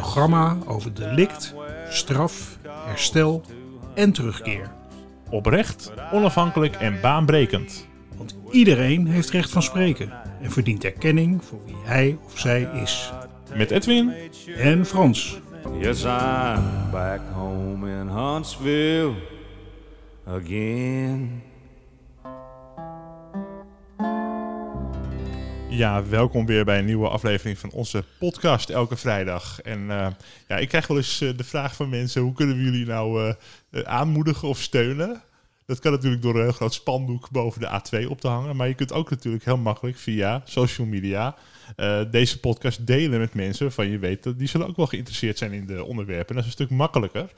programma over delict, straf, herstel en terugkeer. Oprecht, onafhankelijk en baanbrekend. Want iedereen heeft recht van spreken en verdient erkenning voor wie hij of zij is. Met Edwin En Frans. Yes, I'm back home in Huntsville again. Ja, welkom weer bij een nieuwe aflevering van onze podcast elke vrijdag. En eh, ja, ik krijg wel eens eh, de vraag van mensen: hoe kunnen we jullie nou eh, aanmoedigen of steunen? Dat kan natuurlijk door een groot spandoek boven de A2 op te hangen. Maar je kunt ook natuurlijk heel makkelijk via social media deze podcast delen met mensen waarvan je weet dat die zullen ook wel geïnteresseerd zijn in de onderwerpen. dat is een stuk makkelijker.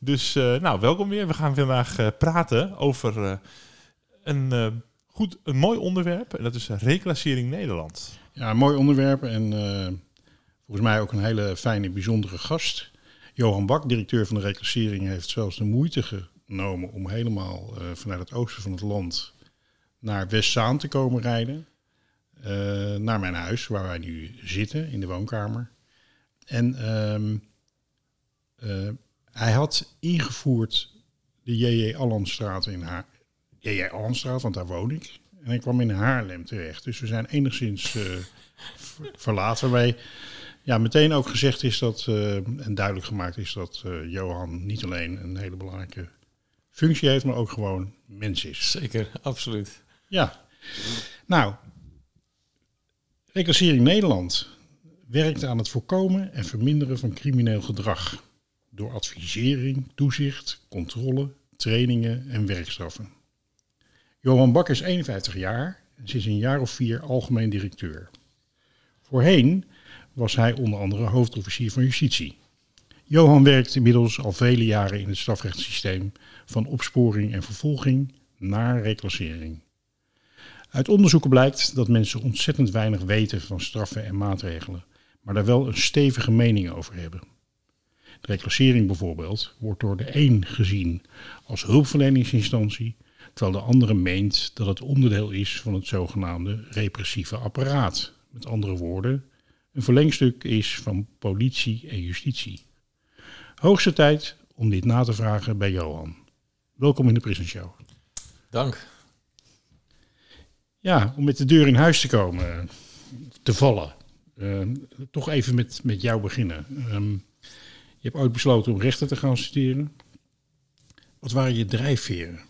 Dus nou, welkom weer. We gaan vandaag praten over een, goed, een mooi onderwerp. En dat is reclassering Nederland. Ja, een mooi onderwerp en eh, volgens mij ook een hele fijne, bijzondere gast. Johan Bak, directeur van de reclassering, heeft zelfs de moeite genomen om helemaal eh, vanuit het oosten van het land naar Westzaan te komen rijden. Eh, naar mijn huis, waar wij nu zitten, in de woonkamer. En ehm, eh, hij had ingevoerd de J.J. Allenstraat in haar. J.J. Allenstraat, want daar woon ik. En ik kwam in Haarlem terecht. Dus we zijn enigszins eh, ver- verlaten. Waarbij ja, meteen ook gezegd is dat, eh, en duidelijk gemaakt is dat eh, Johan niet alleen een hele belangrijke functie heeft, maar ook gewoon mens is. Zeker, absoluut. Ja. Nou, Reclassering Nederland werkt aan het voorkomen en verminderen van crimineel gedrag. Door advisering, toezicht, controle, trainingen en werkstraffen. Johan Bak is 51 jaar en sinds een jaar of vier algemeen directeur. Voorheen was hij onder andere hoofdofficier van justitie. Johan werkt inmiddels al vele jaren in het strafrechtssysteem van opsporing en vervolging naar reclassering. Uit onderzoeken blijkt dat mensen ontzettend weinig weten van straffen en maatregelen, maar daar wel een stevige mening over hebben. De reclassering bijvoorbeeld wordt door de een gezien als hulpverleningsinstantie, terwijl de andere meent dat het onderdeel is van het zogenaamde repressieve apparaat. Met andere woorden, een verlengstuk is van politie en justitie. Hoogste tijd om dit na te vragen bij Johan. Welkom in de Prison Show. Dank. Ja, om met de deur in huis te komen, te vallen. Eh, toch even met, met jou beginnen. Ehm, je hebt ooit besloten om rechten te gaan studeren. Wat waren je drijfveren?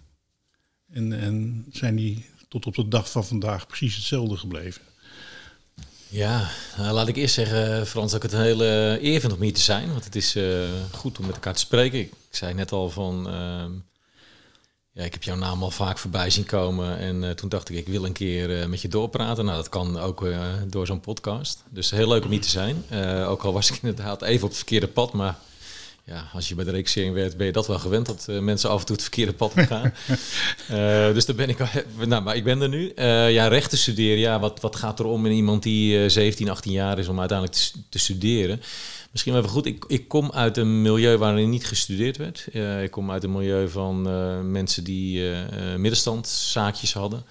En, en zijn die tot op de dag van vandaag precies hetzelfde gebleven? Ja, nou, laat ik eerst zeggen, Frans, dat ik het een hele eer vind om hier te zijn. Want het is eh, goed om met elkaar te spreken. Ik, zei net al van, ehm, ja, ik heb jouw naam al vaak voorbij zien komen. En eh, toen dacht ik, ik wil een keer eh, met je doorpraten. Nou, dat kan ook door zo'n podcast. Dus heel leuk om hier te zijn. Ook al was ik inderdaad even op het verkeerde pad, maar... Ja, als je bij de reclassering werkt, ben je dat wel gewend dat eh, mensen af en toe het verkeerde pad op gaan. Eh, dus daar ben ik, nou, maar ik ben er nu. Eh, ja, rechten studeren, ja, wat, wat gaat er om in iemand die eh, 17, 18 jaar is om uiteindelijk te, studeren? Misschien wel even goed, ik, ik kom uit een milieu waarin niet gestudeerd werd. Ik kom uit een milieu van mensen die middenstandzaakjes hadden.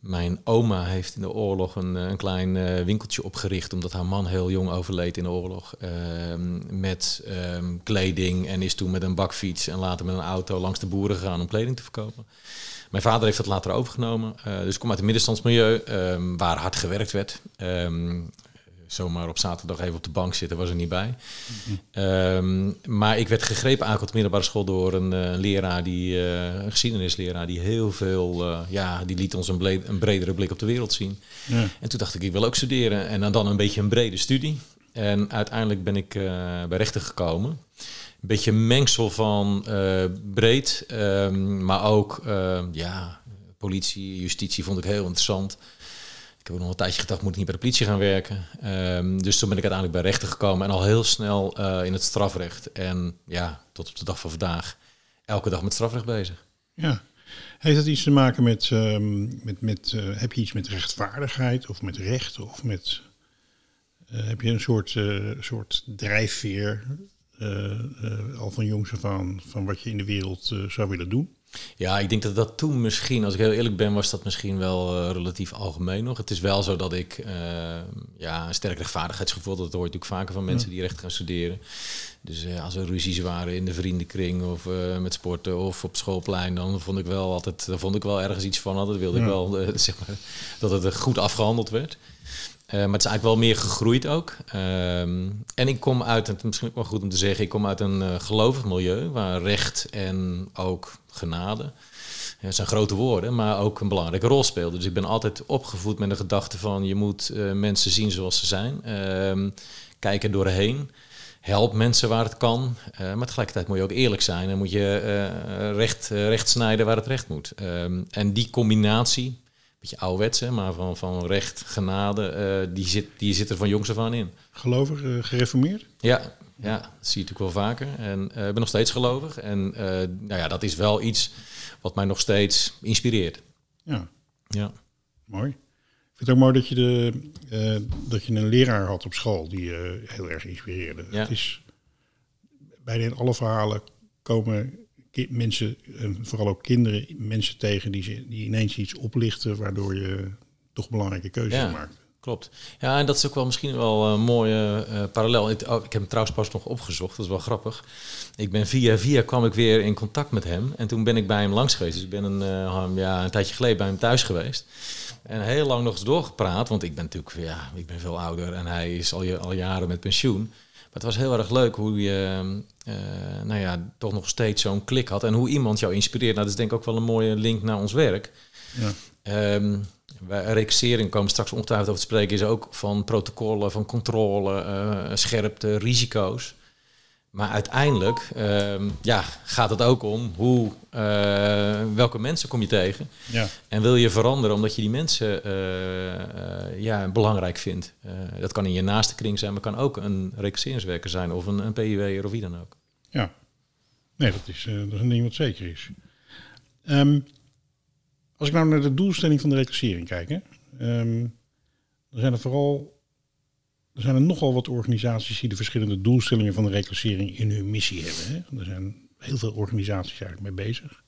Mijn oma heeft in de oorlog een, eh, een klein eh, winkeltje opgericht, omdat haar man heel jong overleed in de oorlog. ehm, met ehm, kleding en is toen met een bakfiets en later met een auto langs de boeren gegaan om kleding te verkopen. Mijn vader heeft dat later overgenomen. eh, dus ik kom uit een middenstandsmilieu ehm, waar hard gewerkt werd. Zomaar op zaterdag even op de bank zitten was er niet bij. Ehm, maar ik werd gegrepen aan op de middelbare school door een eh, leraar, die, eh, een geschiedenisleraar, die heel veel, eh, ja, die liet ons een, bredere blik op de wereld zien. Ja. En toen dacht ik, ik wil ook studeren. En dan, dan een beetje een brede studie. En uiteindelijk ben ik bij rechten gekomen. Een beetje een mengsel van breed, ehm, maar ook ja, politie, justitie vond ik heel interessant. Ik heb nog een tijdje gedacht, moet ik niet bij de politie gaan werken. Ehm, dus toen ben ik uiteindelijk bij rechten gekomen en al heel snel eh, in het strafrecht. En ja, tot op de dag van vandaag elke dag met strafrecht bezig. Ja. Heeft dat iets te maken met, ehm, met, met eh, heb je iets met rechtvaardigheid of met recht of met, eh, heb je een soort, soort drijfveer al van jongs af aan van wat je in de wereld zou willen doen? Ja, ik denk dat dat toen misschien, als ik heel eerlijk ben, was dat misschien wel eh, relatief algemeen nog. Het is wel zo dat ik eh, ja, een sterk rechtvaardigheidsgevoel, dat hoor je natuurlijk vaker van mensen die recht gaan studeren. Dus eh, als er ruzies waren in de vriendenkring of met sporten of op schoolplein, dan vond ik wel altijd, dan vond ik wel ergens iets van. Dat wilde ik wel, zeg maar, dat het goed afgehandeld werd. Eh, maar het is eigenlijk wel meer gegroeid ook. Ehm, en ik kom uit, het is misschien ook wel goed om te zeggen, ik kom uit een eh, gelovig milieu waar recht en ook genade, het zijn grote woorden, maar ook een belangrijke rol speelde. Dus ik ben altijd opgevoed met de gedachte van je moet eh, mensen zien zoals ze zijn. Ehm kijk er doorheen. Help mensen waar het kan. Eh, maar tegelijkertijd moet je ook eerlijk zijn. En moet je eh, recht, eh, recht snijden waar het recht moet. Ehm, en die combinatie, beetje ouderwets, hè, maar van, van recht, genade, eh, die, zit, die zit er van jongs af aan in. Gelovig, eh, gereformeerd? Ja, ja, dat zie je natuurlijk wel vaker. En eh, ik ben nog steeds gelovig. En nou ja, dat is wel iets wat mij nog steeds inspireert. Ja, Ja. mooi. Ik vind het ook mooi dat je, de, dat je een leraar had op school die je heel erg inspireerde. Ja. Het is, bijna in alle verhalen komen mensen, en vooral ook kinderen, mensen tegen die, ze- die ineens iets oplichten waardoor je toch belangrijke keuzes Ja. maakt. Klopt. Ja, en dat is ook wel misschien wel een mooie eh, parallel. Ik, oh, ik heb hem trouwens pas nog opgezocht, dat is wel grappig. Ik ben via via kwam ik weer in contact met hem. En toen ben ik bij hem langs geweest. Dus ik ben een, eh, ja, een tijdje geleden bij hem thuis geweest. En heel lang nog eens doorgepraat. Want ik ben natuurlijk ja, ik ben veel ouder en hij is al, je- al jaren met pensioen. Maar het was heel erg leuk hoe je eh, nou ja, toch nog steeds zo'n klik had. En hoe iemand jou inspireert. Nou, dat is denk ik ook wel een mooie link naar ons werk. Ja. Ehm bij recruitering komen straks ongetwijfeld over te spreken, is ook van protocollen, van controle, eh, scherpte, risico's. Maar uiteindelijk ehm, ja, gaat het ook om hoe, eh, welke mensen kom je tegen. Ja. En wil je veranderen omdat je die mensen eh, eh, ja, belangrijk vindt. Dat kan in je naaste kring zijn, maar kan ook een recruteringswerker zijn of een, een PIW'er of wie dan ook. Ja, nee, dat is, dat is een ding wat zeker is. Ehm, als ik nou naar de doelstelling van de reclassering kijk, hè, ehm, dan zijn er vooral er zijn er nogal wat organisaties die de verschillende doelstellingen van de reclassering in hun missie hebben. Hè. Er zijn heel veel organisaties eigenlijk mee bezig.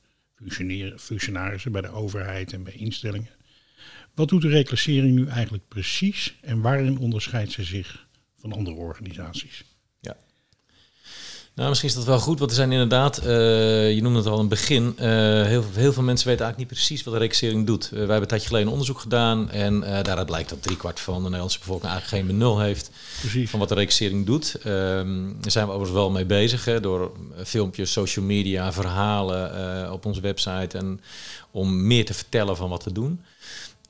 Functionarissen bij de overheid en bij instellingen. Wat doet de reclassering nu eigenlijk precies en waarin onderscheidt ze zich van andere organisaties? Nou, misschien is dat wel goed, want er zijn inderdaad, eh, je noemde het al in het begin, eh, heel, heel veel mensen weten eigenlijk niet precies wat de reclassering doet. Eh, wij hebben een tijdje geleden een onderzoek gedaan en daaruit blijkt dat driekwart van de Nederlandse bevolking eigenlijk geen benul heeft Precies. van wat de reclassering doet. Ehm, daar zijn we overigens wel mee bezig, hè, door filmpjes, social media, verhalen op onze website en om meer te vertellen van wat we doen.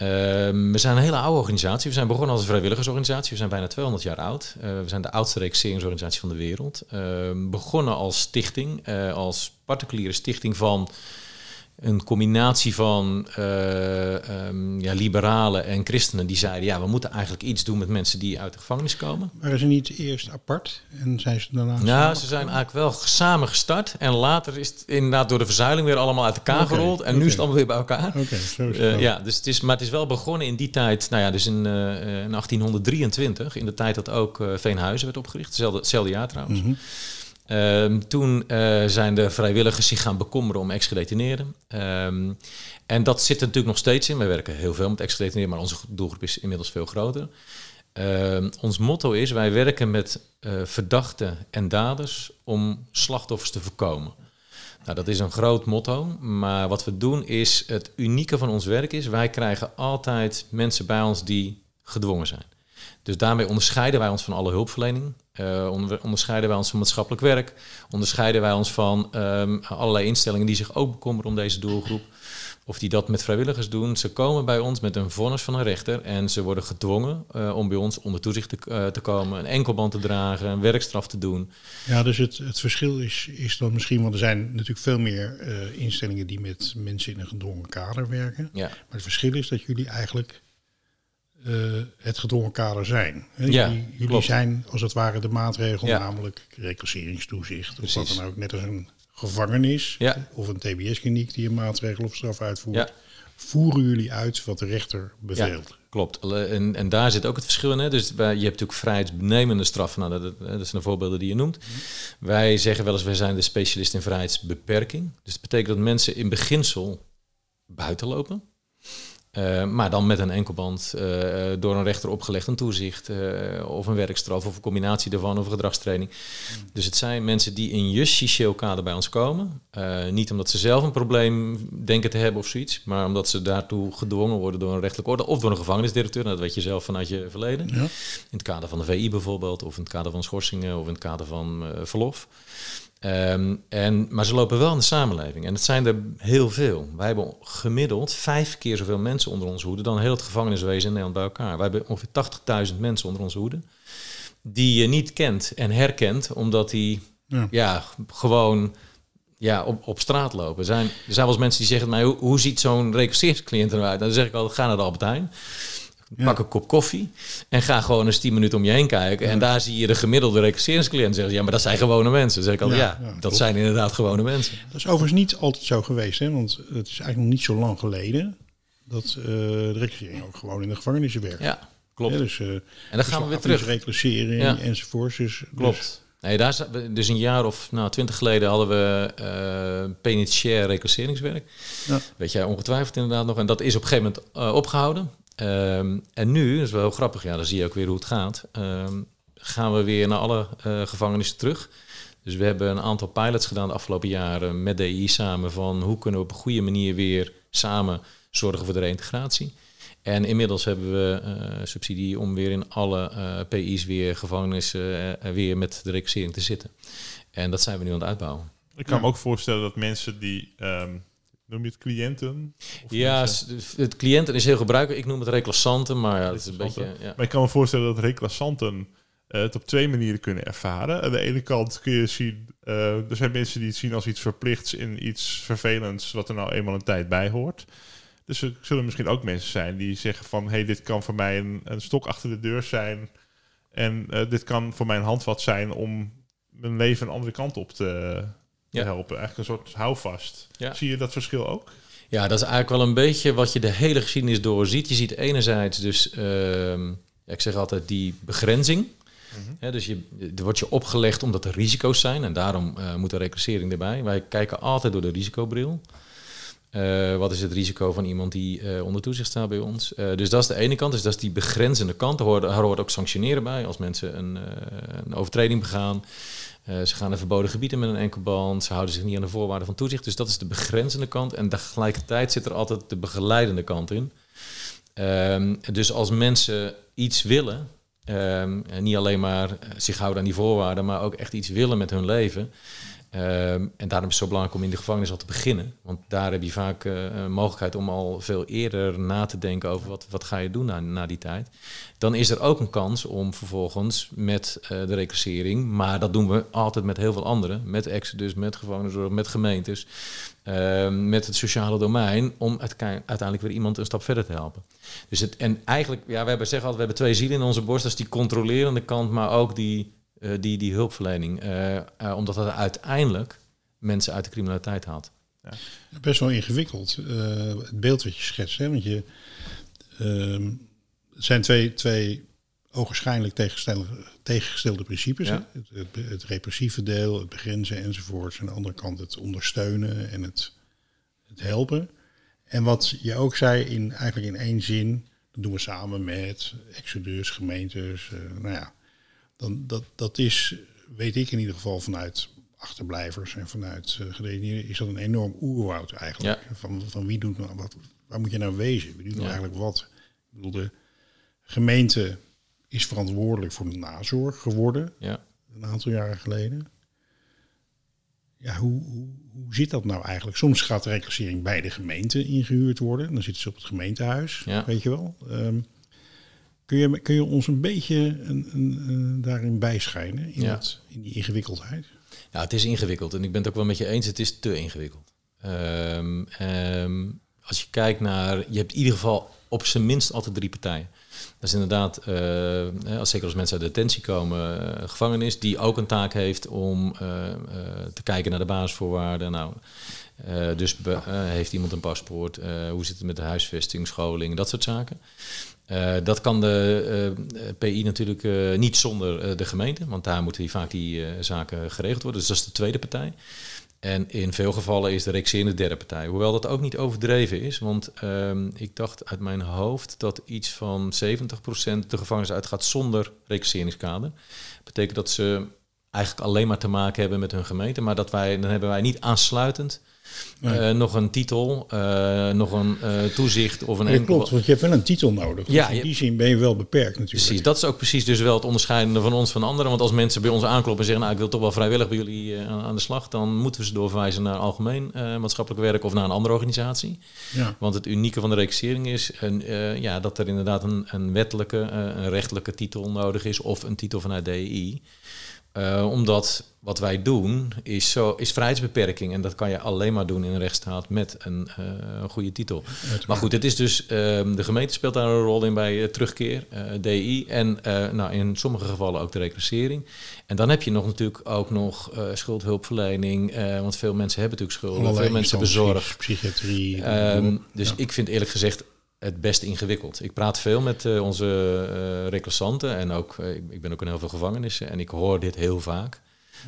Ehm, we zijn een hele oude organisatie. We zijn begonnen als een vrijwilligersorganisatie. We zijn bijna 200 jaar oud. Eh, we zijn de oudste reclasseringsorganisatie van de wereld. Ehm, begonnen als stichting, eh, als particuliere stichting van een combinatie van ehm, ja, liberalen en christenen die zeiden: ja, we moeten eigenlijk iets doen met mensen die uit de gevangenis komen. Waren ze niet eerst apart en zijn ze daarna... Nou, ze zijn eigenlijk wel samen gestart en later is het inderdaad door de verzuiling weer allemaal uit elkaar gerold en nu is het allemaal weer bij elkaar. Oké, zo is het Eh, ja, dus het is, maar het is wel begonnen in die tijd, nou ja, dus in, eh, eh, in 1823, in de tijd dat ook Veenhuizen werd opgericht, hetzelfde, hetzelfde jaar trouwens. Mhm. Ehm, toen eh, zijn de vrijwilligers zich gaan bekommeren om ex-gedetineerden. Ehm, en dat zit er natuurlijk nog steeds in. We werken heel veel met ex-gedetineerden, maar onze doelgroep is inmiddels veel groter. Ehm, ons motto is, wij werken met eh, verdachten en daders om slachtoffers te voorkomen. Nou, dat is een groot motto, maar wat we doen is, het unieke van ons werk is, wij krijgen altijd mensen bij ons die gedwongen zijn. Dus daarmee onderscheiden wij ons van alle hulpverlening. Eh, onder- onderscheiden wij ons van maatschappelijk werk. Onderscheiden wij ons van ehm, allerlei instellingen die zich ook bekommeren om deze doelgroep. Of die dat met vrijwilligers doen. Ze komen bij ons met een vonnis van een rechter. En ze worden gedwongen eh, om bij ons onder toezicht te, eh, te komen. Een enkelband te dragen, een werkstraf te doen. Ja, dus het, het verschil is, is dan misschien, want er zijn natuurlijk veel meer instellingen die met mensen in een gedwongen kader werken. Ja. Maar het verschil is dat jullie eigenlijk het gedwongen kader zijn. Hè, Ja, jullie, jullie klopt. zijn als het ware de maatregel, Ja. namelijk reclasseringstoezicht. Of wat dan ook, net als een gevangenis Ja. of een TBS-kliniek die een maatregel of straf uitvoert. Voeren jullie uit wat de rechter beveelt. Klopt. En, en daar zit ook het verschil in. Hè? Dus je hebt natuurlijk vrijheidsbenemende straffen. Nou, dat, dat zijn de voorbeelden die je noemt. Wij zeggen wel eens, wij zijn de specialist in vrijheidsbeperking. Dus dat betekent dat mensen in beginsel buiten lopen. Eh, maar dan met een enkelband eh, door een rechter opgelegd een toezicht eh, of een werkstraf of een combinatie daarvan of een gedragstraining. Dus het zijn mensen die in justitieel kader bij ons komen. Niet omdat ze zelf een probleem denken te hebben of zoiets, maar omdat ze daartoe gedwongen worden door een rechtelijke orde of door een gevangenisdirecteur. Nou, dat weet je zelf vanuit je verleden. Ja. In het kader van de VI bijvoorbeeld, of in het kader van schorsingen of in het kader van verlof. Ehm, en, maar ze lopen wel in de samenleving. En het zijn er heel veel. Wij hebben gemiddeld vijf keer zoveel mensen onder onze hoede dan heel het gevangeniswezen in Nederland bij elkaar. Wij hebben ongeveer 80.000 mensen onder onze hoede. Die je niet kent en herkent, omdat die Ja. ja. gewoon ja, op, op straat lopen. Er zijn, er zijn wel eens mensen die zeggen, maar hoe, hoe ziet zo'n reclasseringscliënt eruit? Dan zeg ik altijd, ga naar de Albert Heijn. Ja. Pak een kop koffie en ga gewoon eens 10 minuten om je heen kijken. En daar zie je de gemiddelde reclasseringscliënt zeggen, ja, maar dat zijn gewone mensen. Zeg ik altijd, Ja, dat klopt. zijn inderdaad gewone mensen. Dat is overigens niet altijd zo geweest, hè? want het is eigenlijk nog niet zo lang geleden dat eh, de reclassering ook gewoon in de gevangenissen werkt. Ja, klopt. Ja, dus, eh, en dan gaan we weer terug. reclassering enzovoorts. Dus, dus- Klopt. Nee, daar dus een jaar of nou, twintig geleden hadden we eh penitentiair reclasseringswerk. Ja. Weet jij ongetwijfeld inderdaad nog. En dat is op een gegeven moment eh, opgehouden. Ehm, en nu, dat is wel heel grappig, ja, dan zie je ook weer hoe het gaat. ehm, gaan we weer naar alle eh, gevangenissen terug. Dus we hebben een aantal pilots gedaan de afgelopen jaren met DI samen van hoe kunnen we op een goede manier weer samen zorgen voor de reïntegratie. En inmiddels hebben we eh, subsidie om weer in alle eh, PI's weer gevangenissen eh, weer met de reclassering te zitten. En dat zijn we nu aan het uitbouwen. Ik kan me ook voorstellen dat mensen die, ehm, noem je het cliënten? Ja, mensen- het cliënten is heel gebruikelijk. Ik noem het reclassanten, maar ja, dat is een beetje... Ja. Maar ik kan me voorstellen dat reclassanten eh, het op twee manieren kunnen ervaren. Aan de ene kant kun je zien, eh, er zijn mensen die het zien als iets verplichts in iets vervelends, wat er nou eenmaal een tijd bij hoort. Dus er zullen misschien ook mensen zijn die zeggen van, hey, dit kan voor mij een, een stok achter de deur zijn. En eh, dit kan voor mij een handvat zijn om mijn leven een andere kant op te, te Ja. helpen. Eigenlijk een soort houvast. Ja. Zie je dat verschil ook? Ja, dat is eigenlijk wel een beetje wat je de hele geschiedenis doorziet. Je ziet enerzijds dus, ehm, ik zeg altijd, die begrenzing. Hè, dus je, er wordt je opgelegd omdat er risico's zijn en daarom eh, moet de reclassering erbij. Wij kijken altijd door de risicobril. Eh, wat is het risico van iemand die eh, onder toezicht staat bij ons? Eh, dus dat is de ene kant, dus dat is die begrenzende kant. Er hoort, er hoort ook sanctioneren bij als mensen een, eh, een overtreding begaan. Eh, ze gaan naar verboden gebieden met een enkelband. Ze houden zich niet aan de voorwaarden van toezicht. Dus dat is de begrenzende kant. En tegelijkertijd zit er altijd de begeleidende kant in. Ehm, dus als mensen iets willen, ehm, niet alleen maar zich houden aan die voorwaarden, maar ook echt iets willen met hun leven. Ehm, en daarom is het zo belangrijk om in de gevangenis al te beginnen. Want daar heb je vaak eh, een mogelijkheid om al veel eerder na te denken over wat, wat ga je doen na, na die tijd. Dan is er ook een kans om vervolgens met eh, de reclassering, maar dat doen we altijd met heel veel anderen, met Exodus, met gevangenenzorg, met gemeentes, ehm, met het sociale domein, om uiteindelijk weer iemand een stap verder te helpen. Dus het, en eigenlijk, ja, we hebben, zeggen altijd, we hebben twee zielen in onze borst. Dat is die controlerende kant, maar ook die, die, die hulpverlening. Eh, eh, omdat dat uiteindelijk mensen uit de criminaliteit haalt. Best wel ingewikkeld, eh, het beeld wat je schetst. Hè? Want je, ehm, het zijn twee, twee ogenschijnlijk tegengestelde, tegengestelde principes. Ja. Hè? Het, het, het repressieve deel, het begrenzen enzovoorts. Aan de andere kant het ondersteunen en het, het helpen. En wat je ook zei, in, eigenlijk in één zin, dat doen we samen met Exodus, gemeentes. eh, nou ja, dan, dat, dat is, weet ik in ieder geval vanuit achterblijvers en vanuit uh, is dat een enorm oerwoud eigenlijk. Van, van wie doet nou wat, waar moet je nou wezen? Wie doet nou Ja. eigenlijk wat? Ik bedoel, de gemeente is verantwoordelijk voor de nazorg geworden, Ja. een aantal jaren geleden. Ja, hoe, hoe, hoe zit dat nou eigenlijk? Soms gaat de reclassering bij de gemeente ingehuurd worden. Dan zitten ze op het gemeentehuis, Ja. weet je wel. Ehm, kun, je, kun je ons een beetje een, een, een daarin bijschijnen, in, Ja. dat, in die ingewikkeldheid? Ja, het is ingewikkeld. En ik ben het ook wel met je eens, het is te ingewikkeld. Ehm, ehm, als je kijkt naar, je hebt in ieder geval op zijn minst altijd drie partijen. Dat is inderdaad, uh, als, zeker als mensen uit detentie komen, uh, gevangenis, die ook een taak heeft om uh, te kijken naar de basisvoorwaarden. Nou, dus heeft iemand een paspoort? hoe zit het met de huisvesting, scholing, dat soort zaken. Dat kan de PI natuurlijk niet zonder de gemeente, want daar moeten die vaak die zaken geregeld worden. Dus dat is de tweede partij. En in veel gevallen is de Rexeer de derde partij. Hoewel dat ook niet overdreven is, want um, ik dacht uit mijn hoofd dat iets van 70% de gevangenis uitgaat zonder reclasseringskader. Dat betekent dat ze eigenlijk alleen maar te maken hebben met hun gemeente, maar dat wij, dan hebben wij niet aansluitend uh, nog een titel, uh, nog een uh, toezicht of een ja, Klopt, want je hebt wel een titel nodig. Ja, dus in die zin ben je wel beperkt natuurlijk. Precies, dat is ook precies dus wel het onderscheidende van ons van anderen. Want als mensen bij ons aankloppen en zeggen, nou ik wil toch wel vrijwillig bij jullie aan de slag, dan moeten we ze doorverwijzen naar algemeen maatschappelijk werk of naar een andere organisatie. Ja. Want het unieke van de reclassering is een, ja, dat er inderdaad een, een wettelijke, een rechtelijke titel nodig is of een titel vanuit DEI. Uh, omdat wat wij doen is, zo, is vrijheidsbeperking. En dat kan je alleen maar doen in een rechtsstaat met een, uh, een goede titel. Maar goed, het is dus, uh, de gemeente speelt daar een rol in bij terugkeer, DI. En nou, in sommige gevallen ook de reclassering. En dan heb je nog natuurlijk ook nog schuldhulpverlening. want veel mensen hebben natuurlijk schulden. Allerlei veel mensen bezorgd. Psychiatrie. Um, dus ja. ik vind eerlijk gezegd het best ingewikkeld. Ik praat veel met uh, onze uh, reclassanten en ook, uh, ik ben ook in heel veel gevangenissen en ik hoor dit heel vaak.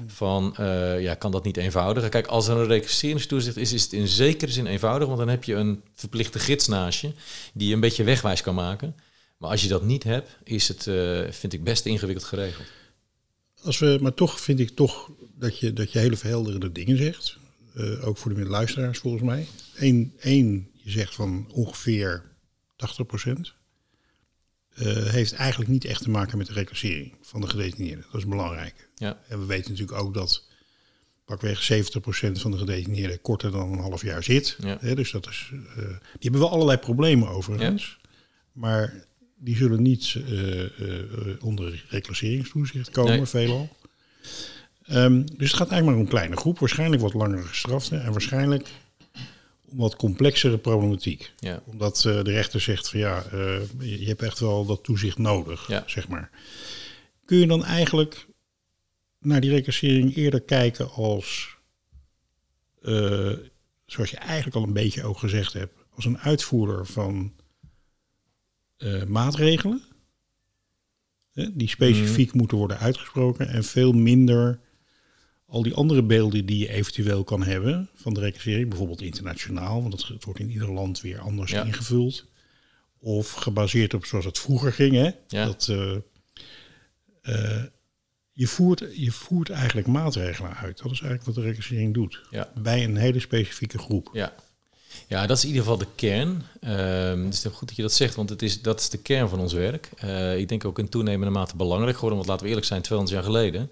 Van, ja, kan dat niet eenvoudiger? Kijk, als er een reclasseringstoezicht is, is het in zekere zin eenvoudig, want dan heb je een verplichte gids naast je die je een beetje wegwijs kan maken. Maar als je dat niet hebt, is het, vind ik, best ingewikkeld geregeld. Als we, maar toch vind ik toch dat je, dat je hele verhelderende dingen zegt. ook voor de luisteraars volgens mij. Eén, één je zegt van ongeveer 80 procent, uh, heeft eigenlijk niet echt te maken met de reclassering van de gedetineerden. Dat is belangrijk. Ja. En we weten natuurlijk ook dat pakweg 70 procent van de gedetineerden korter dan een half jaar zit. Ja. dus dat is, uh, die hebben wel allerlei problemen overigens. Ja. Maar die zullen niet uh, onder reclasseringstoezicht komen, nee. veelal. Um, dus het gaat eigenlijk maar om een kleine groep, waarschijnlijk wat langere gestraften en waarschijnlijk wat complexere problematiek. Ja. Omdat uh, de rechter zegt van ja, uh, je hebt echt wel dat toezicht nodig, ja. zeg maar. Kun je dan eigenlijk naar die recassering eerder kijken als, uh, zoals je eigenlijk al een beetje ook gezegd hebt, als een uitvoerder van maatregelen, hè, die specifiek mm. moeten worden uitgesproken en veel minder al die andere beelden die je eventueel kan hebben van de recassering, bijvoorbeeld internationaal, want het wordt in ieder land weer anders ingevuld. Of gebaseerd op zoals het vroeger ging, hè? Ja. Dat, uh, uh, je, voert, je voert eigenlijk maatregelen uit. Dat is eigenlijk wat de recassering doet. Ja. Bij een hele specifieke groep. Ja. Ja, dat is in ieder geval de kern. Uh, het is goed dat je dat zegt, want het is, dat is de kern van ons werk. Uh, ik denk ook in toenemende mate belangrijk geworden, want laten we eerlijk zijn, 200 jaar geleden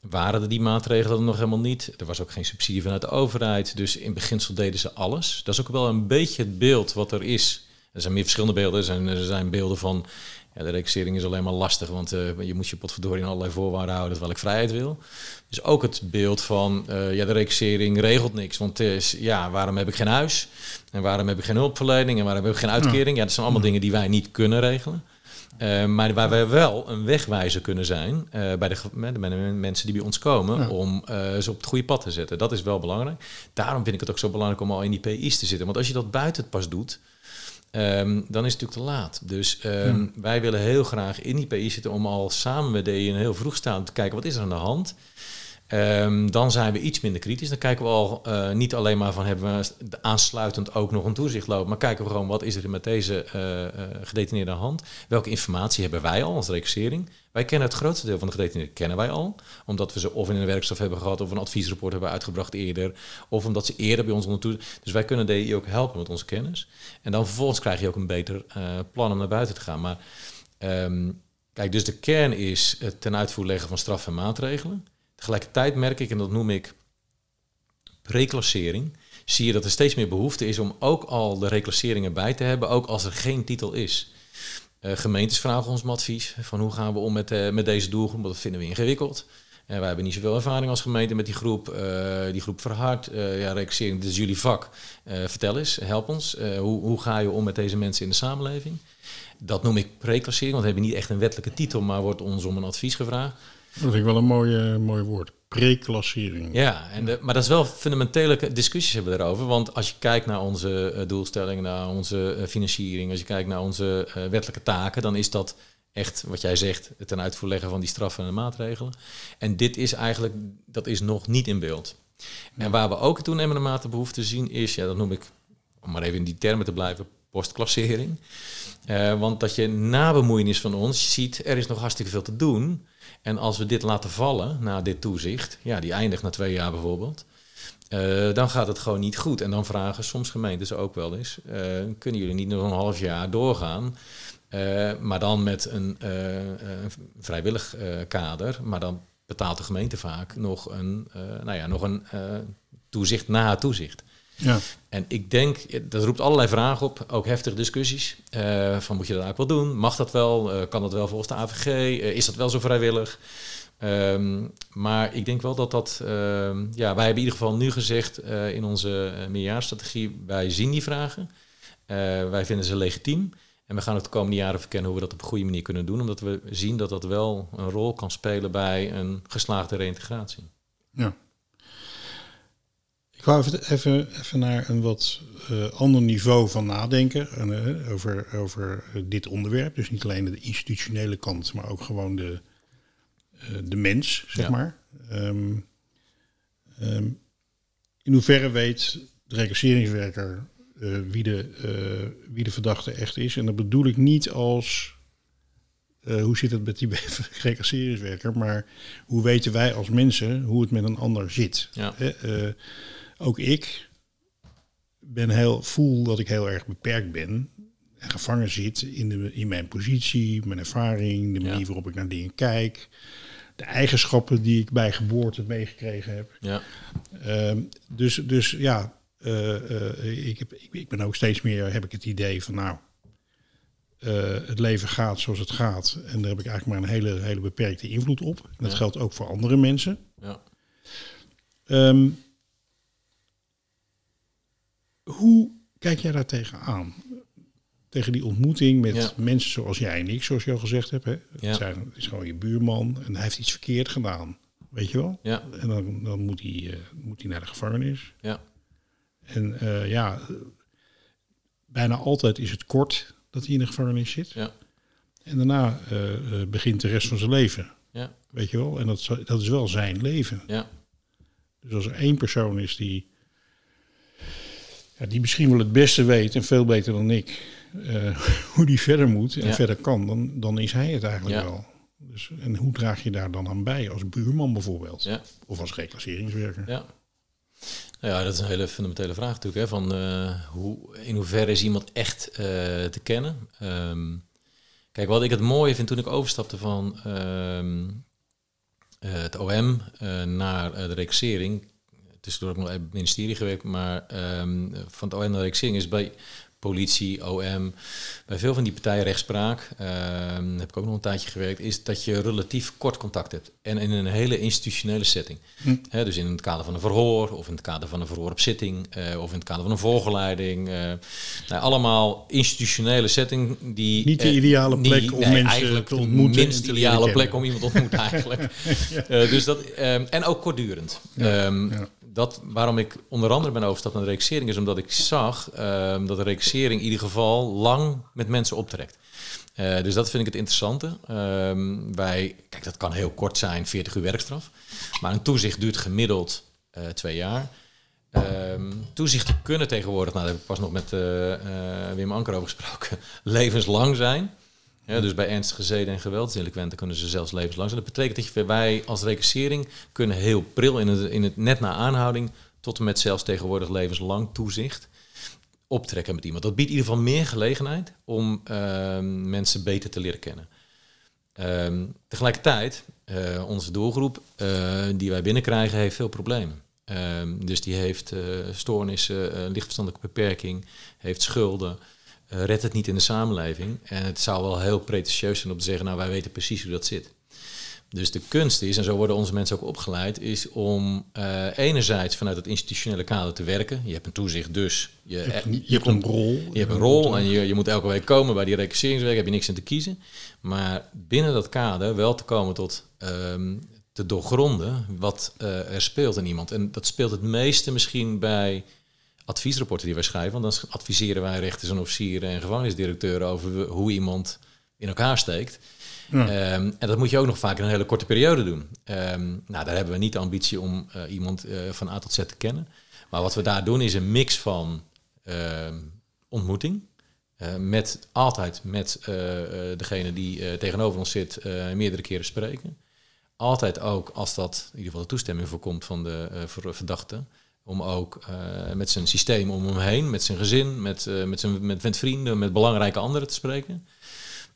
waren er die maatregelen nog helemaal niet. Er was ook geen subsidie vanuit de overheid. Dus in beginsel deden ze alles. Dat is ook wel een beetje het beeld wat er is. Er zijn meer verschillende beelden. Er zijn, er zijn beelden van... Ja, de reclassering is alleen maar lastig, want uh, je moet je potverdorie in allerlei voorwaarden houden terwijl ik vrijheid wil. Dus ook het beeld van, uh, ja, de reclassering regelt niks, want is, ja, waarom heb ik geen huis? En waarom heb ik geen hulpverlening? En waarom heb ik geen uitkering? Ja, dat zijn allemaal dingen die wij niet kunnen regelen. Uh, maar waar wij wel een wegwijzer kunnen zijn uh, bij, de, bij, de, mensen die bij ons komen ja. om uh, ze op het goede pad te zetten. Dat is wel belangrijk. Daarom vind ik het ook zo belangrijk om al in die PI's te zitten. Want als je dat buiten het pas doet, um, dan is het natuurlijk te laat. Dus um, ja. wij willen heel graag in die PI zitten om al samen met de in een heel vroeg staan te kijken wat is er aan de hand. Um, dan zijn we iets minder kritisch. Dan kijken we al uh, niet alleen maar van hebben we aansluitend ook nog een toezicht lopen, maar kijken we gewoon wat is er met deze uh, gedetineerde hand. Welke informatie hebben wij al als reclassering? Wij kennen het grootste deel van de gedetineerden kennen wij al, omdat we ze of in een werkstof hebben gehad of een adviesrapport hebben uitgebracht eerder, of omdat ze eerder bij ons onder toezicht. Dus wij kunnen DI ook helpen met onze kennis. En dan vervolgens krijg je ook een beter plan om naar buiten te gaan. Maar um, kijk, dus de kern is het ten uitvoer leggen van straf en maatregelen. Tegelijkertijd merk ik, en dat noem ik reclassering, zie je dat er steeds meer behoefte is om ook al de reclasseringen bij te hebben, ook als er geen titel is. Uh, gemeentes vragen ons om advies van hoe gaan we om met, uh, met deze doelgroep, dat vinden we ingewikkeld. En wij hebben niet zoveel ervaring als gemeente met die groep. Eh, die groep verhard. Ja, reclassering, dit is jullie vak. vertel eens, help ons. hoe, hoe ga je om met deze mensen in de samenleving? Dat noem ik preclassering, want we hebben niet echt een wettelijke titel, maar wordt ons om een advies gevraagd. Dat vind ik wel een mooi, mooi woord. Preclassering. Ja, en de, maar dat is wel fundamentele discussies hebben we erover. Want als je kijkt naar onze uh, doelstellingen, naar onze uh, financiering, als je kijkt naar onze uh, wettelijke taken, dan is dat echt wat jij zegt, het ten uitvoerleggen van die straffen en maatregelen. En dit is eigenlijk, dat is nog niet in beeld. En waar we ook in toenemende mate behoefte zien is, ja, dat noem ik, om maar even in die termen te blijven, postklassering. want dat je na bemoeienis van ons ziet, er is nog hartstikke veel te doen. En als we dit laten vallen na dit toezicht, ja, die eindigt na twee jaar bijvoorbeeld, uh, dan gaat het gewoon niet goed. En dan vragen soms gemeentes ook wel eens, uh, kunnen jullie niet nog een half jaar doorgaan? Uh, maar dan met een vrijwillig kader, maar dan betaalt de gemeente vaak nog een, nou ja, nog een toezicht na toezicht. Ja. En ik denk, dat roept allerlei vragen op, ook heftige discussies. Uh, van moet je dat ook wel doen? Mag dat wel? Uh, kan dat wel volgens de AVG? Uh, eh, is dat wel zo vrijwillig? Um, maar ik denk wel dat dat, ehm, ja, wij hebben in ieder geval nu gezegd in onze meerjaarstrategie, wij zien die vragen. wij vinden ze legitiem. En we gaan het de komende jaren verkennen hoe we dat op een goede manier kunnen doen, omdat we zien dat dat wel een rol kan spelen bij een geslaagde reïntegratie. Ja. Ik wou even, even, naar een wat uh, ander niveau van nadenken uh, over, over dit onderwerp. Dus niet alleen de institutionele kant, maar ook gewoon de, uh, de mens, zeg ja. maar. Um, um, in hoeverre weet de recasseringswerker wie, de, wie de verdachte echt is? En dat bedoel ik niet als hoe zit het met die recasseringswerker, maar hoe weten wij als mensen hoe het met een ander zit? Ja ook ik ben heel, voel dat ik heel erg beperkt ben en gevangen zit in, de, in mijn positie, mijn ervaring, de manier waarop ik naar dingen kijk, de eigenschappen die ik bij geboorte meegekregen heb. Ja. Um, dus, dus ja, uh, uh, ik, heb, ik, ik, ben ook steeds meer, heb ik het idee van nou, uh, het leven gaat zoals het gaat. En daar heb ik eigenlijk maar een hele, hele beperkte invloed op. En dat ja. geldt ook voor andere mensen. Ja. Um, hoe kijk jij daar tegenaan? Tegen die ontmoeting met mensen zoals jij en ik, zoals je al gezegd hebt. Hè? Het, zijn, het is gewoon je buurman en hij heeft iets verkeerd gedaan. Weet je wel? Ja. En dan, dan moet, hij, uh, moet hij naar de gevangenis. Ja. En uh, ja, bijna altijd is het kort dat hij in de gevangenis zit. Ja. En daarna uh, begint de rest van zijn leven. Ja. Weet je wel? En dat, dat is wel zijn leven. Ja. Dus als er één persoon is die ja, die misschien wel het beste weet en veel beter dan ik, uh, hoe die verder moet en verder kan, dan, dan is hij het eigenlijk wel. Dus, en hoe draag je daar dan aan bij als buurman bijvoorbeeld? Of als reclasseringswerker? Ja. Nou ja, dat is een hele fundamentele vraag natuurlijk. Hè, van, uh, hoe, in hoeverre is iemand echt uh, te kennen? Um, kijk, wat ik het mooie vind toen ik overstapte van um, het OM naar de reclassering, tussendoor ik nog bij het ministerie gewerkt, maar um, van het OM naar de is bij politie, OM, bij veel van die partijen rechtspraak, um, heb ik ook nog een tijdje gewerkt, is dat je relatief kort contact hebt. En in een hele institutionele setting. Hm. dus in het kader van een verhoor, of in het kader van een verhoor op zitting, uh, of in het kader van een voorgeleiding. Uh, nou, allemaal institutionele setting die... Niet de eh, ideale plek om nee, mensen te ontmoeten. minst ideale plek om iemand te ontmoeten eigenlijk. ja. dus dat, um, en ook kortdurend. Ja, um, ja dat, waarom ik onder andere ben overgestapt naar de reclassering is omdat ik zag um, dat de in ieder geval lang met mensen optrekt. Uh, dus dat vind ik het interessante. Um, wij, kijk, dat kan heel kort zijn, 40 uur werkstraf. Maar een toezicht duurt gemiddeld uh, twee jaar. Um, toezichten kunnen tegenwoordig, nou daar heb ik pas nog met uh, Wim Anker over gesproken, levenslang zijn. Ja, dus bij ernstige zeden- en geweldsdelinquenten kunnen ze zelfs levenslang zijn. Dat betekent dat wij als recassering kunnen heel pril in het, in het net na aanhouding tot en met zelfs tegenwoordig levenslang toezicht optrekken met iemand. Dat biedt in ieder geval meer gelegenheid om uh, mensen beter te leren kennen. Uh, tegelijkertijd, uh, onze doelgroep uh, die wij binnenkrijgen, heeft veel problemen. Ehm, dus die heeft stoornissen, lichtverstandelijke beperking, heeft schulden. Uh, redt het niet in de samenleving. En het zou wel heel pretentieus zijn om te zeggen, nou wij weten precies hoe dat zit. Dus de kunst is, en zo worden onze mensen ook opgeleid, is om uh, enerzijds vanuit het institutionele kader te werken. Je hebt een toezicht, dus je, Je hebt, eh, je hebt een rol. je hebt een rol en je, je moet elke week komen bij die recruteringswerk, heb je niks in te kiezen. Maar binnen dat kader wel te komen tot ehm, te doorgronden wat eh, er speelt in iemand. En dat speelt het meeste misschien bij adviesrapporten die wij schrijven. Want dan adviseren wij rechters en officieren en gevangenisdirecteuren over hoe iemand in elkaar steekt. Ja. Ehm, en dat moet je ook nog vaak in een hele korte periode doen. Ehm, nou, daar hebben we niet de ambitie om eh, iemand eh, van A tot Z te kennen. Maar wat we daar doen is een mix van ehm, ontmoeting. eh, met altijd met degene die tegenover ons zit, meerdere keren spreken. Altijd ook als dat in ieder geval de toestemming voorkomt van de ver- verdachte. Om ook eh, met zijn systeem om hem heen, met zijn gezin, met, eh, met, zijn, met, vrienden, met belangrijke anderen te spreken.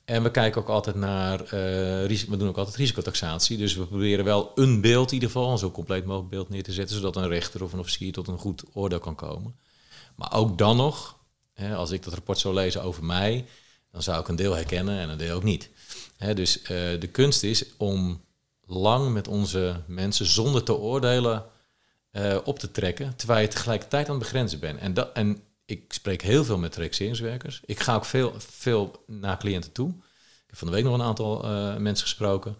En we kijken ook altijd naar, eh, risico, we doen ook altijd risicotaxatie. Dus we proberen wel een beeld in ieder geval, een zo compleet mogelijk beeld neer te zetten, zodat een rechter of een officier tot een goed oordeel kan komen. Maar ook dan nog, hè, als ik dat rapport zou lezen over mij, dan zou ik een deel herkennen en een deel ook niet. Hè, dus de kunst is om lang met onze mensen zonder te oordelen eh, op te trekken, terwijl je tegelijkertijd aan het begrenzen bent. En, dat, en ik spreek heel veel met recruteringswerkers. Ik ga ook veel, veel naar cliënten toe. Ik heb van de week nog een aantal eh, mensen gesproken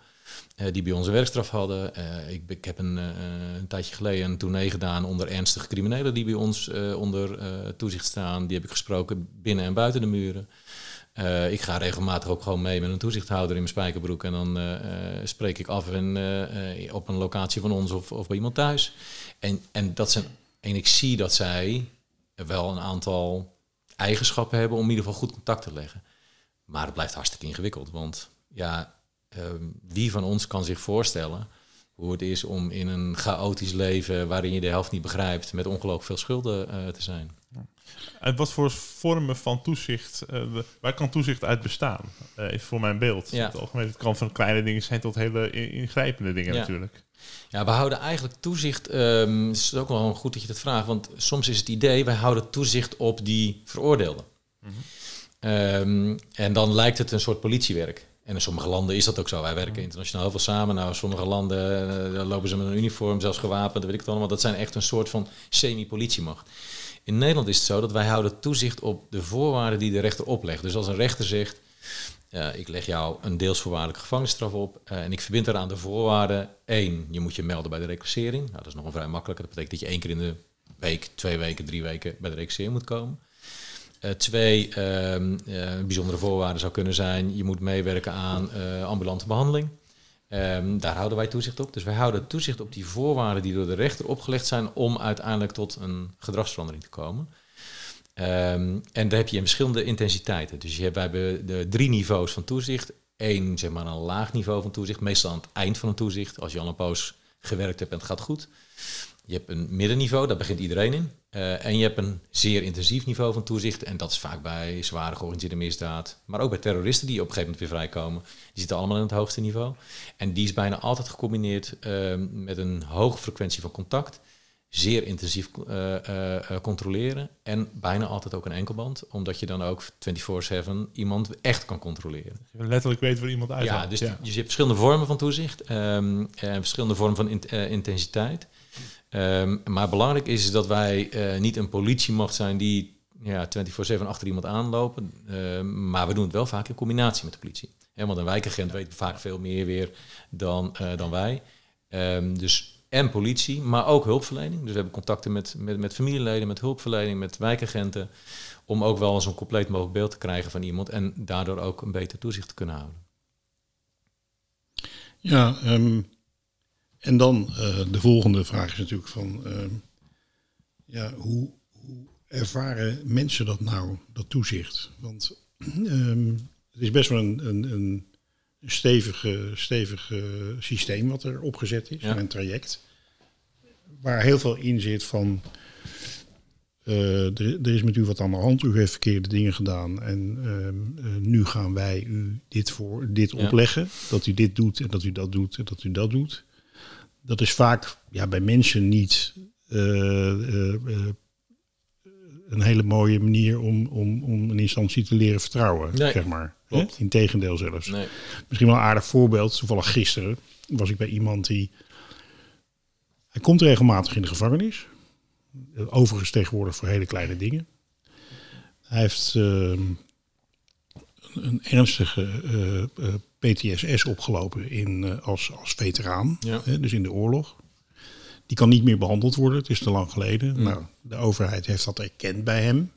eh, die bij ons een werkstraf hadden. Ik, ik heb een, een tijdje geleden een tournee gedaan onder ernstige criminelen die bij ons onder toezicht staan. Die heb ik gesproken binnen en buiten de muren. Eh, ik ga regelmatig ook gewoon mee met een toezichthouder in mijn spijkerbroek. En dan eh, eh, spreek ik af en, op een locatie van ons of, of bij iemand thuis. En, en, dat zijn, en ik zie dat zij wel een aantal eigenschappen hebben om in ieder geval goed contact te leggen. Maar het blijft hartstikke ingewikkeld. Want ja, ehm, wie van ons kan zich voorstellen hoe het is om in een chaotisch leven waarin je de helft niet begrijpt, met ongelooflijk veel schulden te zijn. En wat voor vormen van toezicht, eh, waar kan toezicht uit bestaan? Eh, even voor mijn beeld. Ja. Het, algemeen, het kan van kleine dingen zijn tot hele ingrijpende dingen Ja. natuurlijk. Ja, we houden eigenlijk toezicht. ehm het is ook wel goed dat je dat vraagt, want soms is het idee, wij houden toezicht op die veroordeelden. Ehm, en dan lijkt het een soort politiewerk. En in sommige landen is dat ook zo. Wij werken internationaal heel veel samen. Nou, in sommige landen eh, lopen ze met een uniform, zelfs gewapend, dat weet ik het allemaal. Dat zijn echt een soort van semi-politiemacht. In Nederland is het zo dat wij houden toezicht op de voorwaarden die de rechter oplegt. Dus als een rechter zegt, ik leg jou een deels voorwaardelijke gevangenisstraf op eh, en ik verbind eraan de voorwaarden. Één, je moet je melden bij de reclassering. Nou, dat is nog een vrij makkelijke. Dat betekent dat je één keer in de week, twee weken, drie weken bij de reclassering moet komen. Eh, twee, ehm, eh, bijzondere voorwaarde zou kunnen zijn, je moet meewerken aan ambulante behandeling. Ehm, daar houden wij toezicht op. Dus wij houden toezicht op die voorwaarden die door de rechter opgelegd zijn om uiteindelijk tot een gedragsverandering te komen. Ehm, en daar heb je in verschillende intensiteiten. Dus je hebt, wij hebben de drie niveaus van toezicht. Eén, zeg maar, een laag niveau van toezicht. Meestal aan het eind van een toezicht. Als je al een poos gewerkt hebt en het gaat goed. Je hebt een middenniveau, daar begint iedereen in. Eh, en je hebt een zeer intensief niveau van toezicht. En dat is vaak bij zware georganiseerde misdaad. Maar ook bij terroristen die op een gegeven moment weer vrijkomen. Die zitten allemaal in het hoogste niveau. En die is bijna altijd gecombineerd eh, met een hoge frequentie van contact. Zeer intensief eh, eh, controleren. En bijna altijd ook een enkelband. Omdat je dan ook 24-7 iemand echt kan controleren. Je letterlijk weet waar iemand uit Ja, dus, je hebt verschillende vormen van toezicht ehm, en verschillende vormen van int- intensiteit. Ehm, maar belangrijk is dat wij eh, niet een politiemacht zijn die ja, 24-7 achter iemand aanlopen. Ehm, maar we doen het wel vaak in combinatie met de politie. Hè, want een wijkagent weet vaak veel meer weer dan, eh, dan wij. Ehm, dus en politie, maar ook hulpverlening. Dus we hebben contacten met, met, met familieleden, met hulpverlening, met wijkagenten. Om ook wel zo'n compleet mogelijk beeld te krijgen van iemand. En daardoor ook een beter toezicht te kunnen houden. Ja, en dan eh, de volgende vraag is natuurlijk van, ehm, ja, hoe, hoe ervaren mensen dat nou, dat toezicht? Want ehm, het is best wel een, een, een stevige, stevig systeem wat er opgezet is, Ja. een traject, waar heel veel in zit van, eh, er, er is met u wat aan de hand, u heeft verkeerde dingen gedaan en ehm, eh, nu gaan wij u dit, voor, dit Ja. opleggen, dat u dit doet en dat u dat doet en dat u dat doet. Dat is vaak ja, bij mensen niet eh, eh, eh, een hele mooie manier om, om, om een instantie te leren vertrouwen, Nee, zeg maar. klopt. Integendeel zelfs. Nee. Misschien wel een aardig voorbeeld. Toevallig gisteren was ik bij iemand die... Hij komt regelmatig in de gevangenis. Overigens tegenwoordig voor hele kleine dingen. Hij heeft ehm, een ernstige PTSS opgelopen in, eh, als, als veteraan. Ja. Hè, dus in de oorlog. Die kan niet meer behandeld worden. Het is te lang geleden. Nou, de overheid heeft dat erkend bij hem.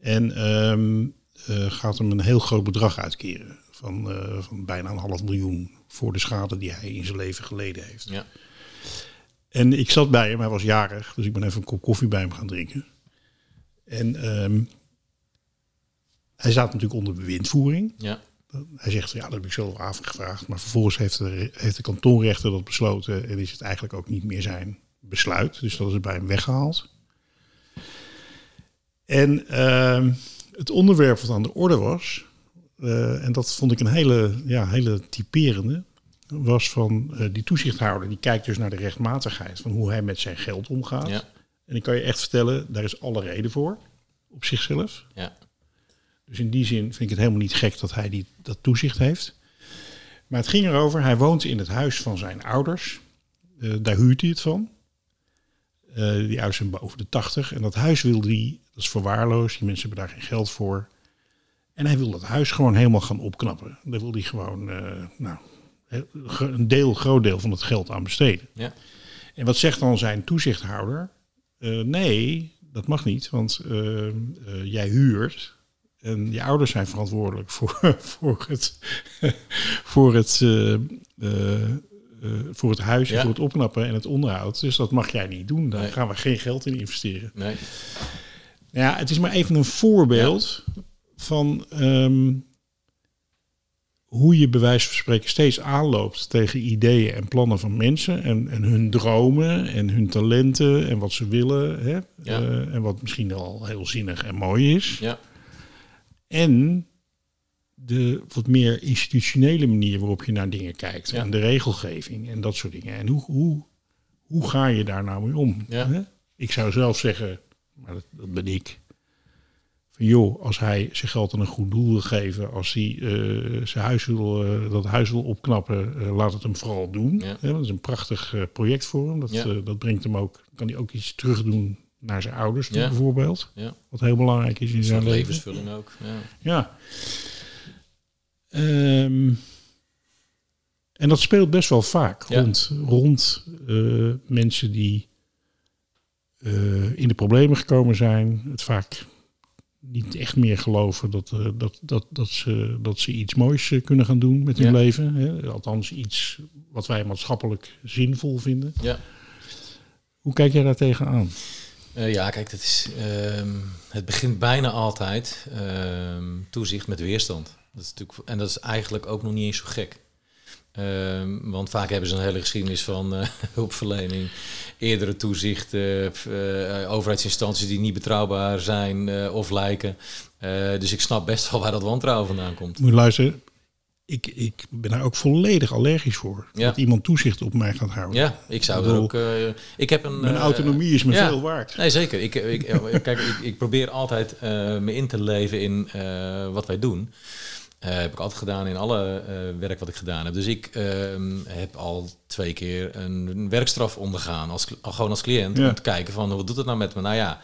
En ehm, eh, gaat hem een heel groot bedrag uitkeren. Van, eh, van bijna een half miljoen voor de schade die hij in zijn leven geleden heeft. Ja. En ik zat bij hem, hij was jarig, dus ik ben even een kop koffie bij hem gaan drinken. En ehm, hij zat natuurlijk onder bewindvoering. Ja. Hij zegt, ja, dat heb ik zelf aangevraagd. Maar vervolgens heeft de, heeft de kantonrechter dat besloten en is het eigenlijk ook niet meer zijn besluit. Dus dat is bij hem weggehaald. En ehm, het onderwerp wat aan de orde was, eh, en dat vond ik een hele, ja, hele typerende, was van eh, die toezichthouder. Die kijkt dus naar de rechtmatigheid van hoe hij met zijn geld omgaat. Ja. En ik kan je echt vertellen, daar is alle reden voor op zichzelf. Ja. Dus in die zin vind ik het helemaal niet gek dat hij die, dat toezicht heeft. Maar het ging erover, hij woont in het huis van zijn ouders. Eh, daar huurt hij het van. Eh, die ouders zijn boven de 80. En dat huis wil hij, dat is verwaarloosd. Die mensen hebben daar geen geld voor. En hij wil dat huis gewoon helemaal gaan opknappen. Daar wil hij gewoon eh, nou, een deel, groot deel van het geld aan besteden. Ja. En wat zegt dan zijn toezichthouder? Nee, dat mag niet, want eh, eh, jij huurt en je ouders zijn verantwoordelijk voor, voor het, voor het, eh, eh, eh, voor het huis, Ja. voor het opknappen en het onderhoud. Dus dat mag jij niet doen. Daar Nee. gaan we geen geld in investeren. Nee. Ja, het is maar even een voorbeeld van ehm, hoe je bij wijze van spreken steeds aanloopt tegen ideeën en plannen van mensen en, en hun dromen en hun talenten en wat ze willen hè? Ja. En wat misschien al heel zinnig en mooi is. Ja. En de wat meer institutionele manier waarop je naar dingen kijkt Ja. en de regelgeving en dat soort dingen. En hoe, hoe, hoe ga je daar nou mee om? Ja. Ik zou zelf zeggen, maar dat, dat ben ik. Van joh, als hij zijn geld aan een goed doel wil geven, als hij eh, zijn huis wil, eh, dat huis wil opknappen, eh, laat het hem vooral doen. Ja. Dat is een prachtig project voor hem. Dat, dat brengt hem ook, kan hij ook iets terugdoen naar zijn ouders toe, Ja. bijvoorbeeld. Ja. Wat heel belangrijk is in zijn leven. levensvulling ook. Ja. Ja. Ehm, en dat speelt best wel vaak rond, rond eh, mensen die eh, in de problemen gekomen zijn. Het vaak niet echt meer geloven dat, eh, dat, dat, dat, ze, dat ze iets moois kunnen gaan doen met hun Ja. leven. Hè? Althans iets wat wij maatschappelijk zinvol vinden. Ja. Hoe kijk jij daar tegenaan? Eh, ja, kijk, dat is, ehm, het begint bijna altijd ehm, toezicht met weerstand. Dat is natuurlijk, en dat is eigenlijk ook nog niet eens zo gek. Ehm, want vaak hebben ze een hele geschiedenis van eh, hulpverlening, eerdere toezicht, eh, overheidsinstanties die niet betrouwbaar zijn of lijken. Dus ik snap best wel waar dat wantrouwen vandaan komt. Moet je luisteren. Ik, ik ben daar ook volledig allergisch voor. Ja. Dat iemand toezicht op mij gaat houden. Ja, ik zou Ik er ook. eh, ik heb een. Mijn eh, autonomie is me ja. veel waard. Nee, zeker. Ik, ik, kijk, ik, ik probeer altijd eh, me in te leven in wat wij doen. Heb ik altijd gedaan in alle werk wat ik gedaan heb. Dus ik ehm, heb al twee keer een, werkstraf ondergaan, als, al gewoon als cliënt. Ja. Om te kijken van, wat doet het nou met me? Nou ja,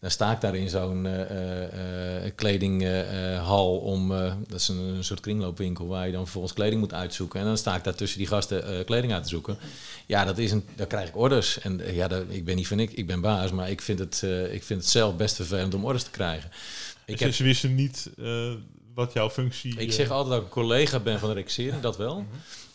dan sta ik daar in zo'n eh, eh, kledinghal om... eh, dat is een, een soort kringloopwinkel waar je dan vervolgens kleding moet uitzoeken. En dan sta ik daar tussen die gasten eh, kleding uit te zoeken. Ja, dat is een, daar krijg ik orders. En eh, ja, dat, ik ben niet van ik, ik ben baas, maar ik vind, het, eh, ik vind het zelf best vervelend om orders te krijgen. Ik, Dus heb, ze wisten niet eh, wat jouw functie... ik eh, zeg altijd dat ik een collega ben van de recensering, dat wel.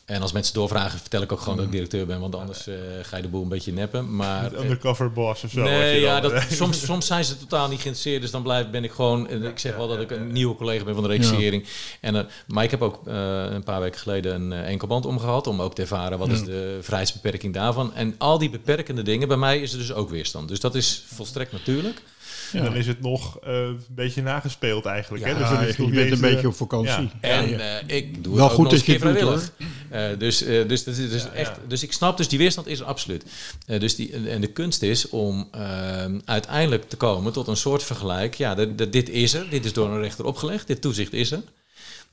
En als mensen doorvragen, vertel ik ook gewoon dat ik directeur ben, want anders eh, ga je de boel een beetje neppen. Maar, eh, undercover boss of zo. Nee, ja, dat, soms, soms zijn ze totaal niet geïnteresseerd. Dus dan blijf, ben ik gewoon... en Ik zeg wel dat ik een nieuwe collega ben van de regissering. En, eh, maar ik heb ook eh, een paar weken geleden een eh, enkelband omgehad... om ook te ervaren wat is de vrijheidsbeperking daarvan. En al die beperkende dingen, bij mij is er dus ook weerstand. Dus dat is volstrekt natuurlijk. Ja. Dan is het nog eh, een beetje nagespeeld eigenlijk. hè? Dus dan is het je nog bent een beetje eh, op vakantie. ja. En eh, ik doe Wel het ook goed nog eens dat vrijwillig. Eh, dus, eh, dus, dat is, dus, echt, dus ik snap dus die weerstand is er absoluut. Eh, dus die, en de kunst is om eh, uiteindelijk te komen tot een soort vergelijk. Ja, dat, dat- dit is er. Dit is door een rechter opgelegd. Dit toezicht is er.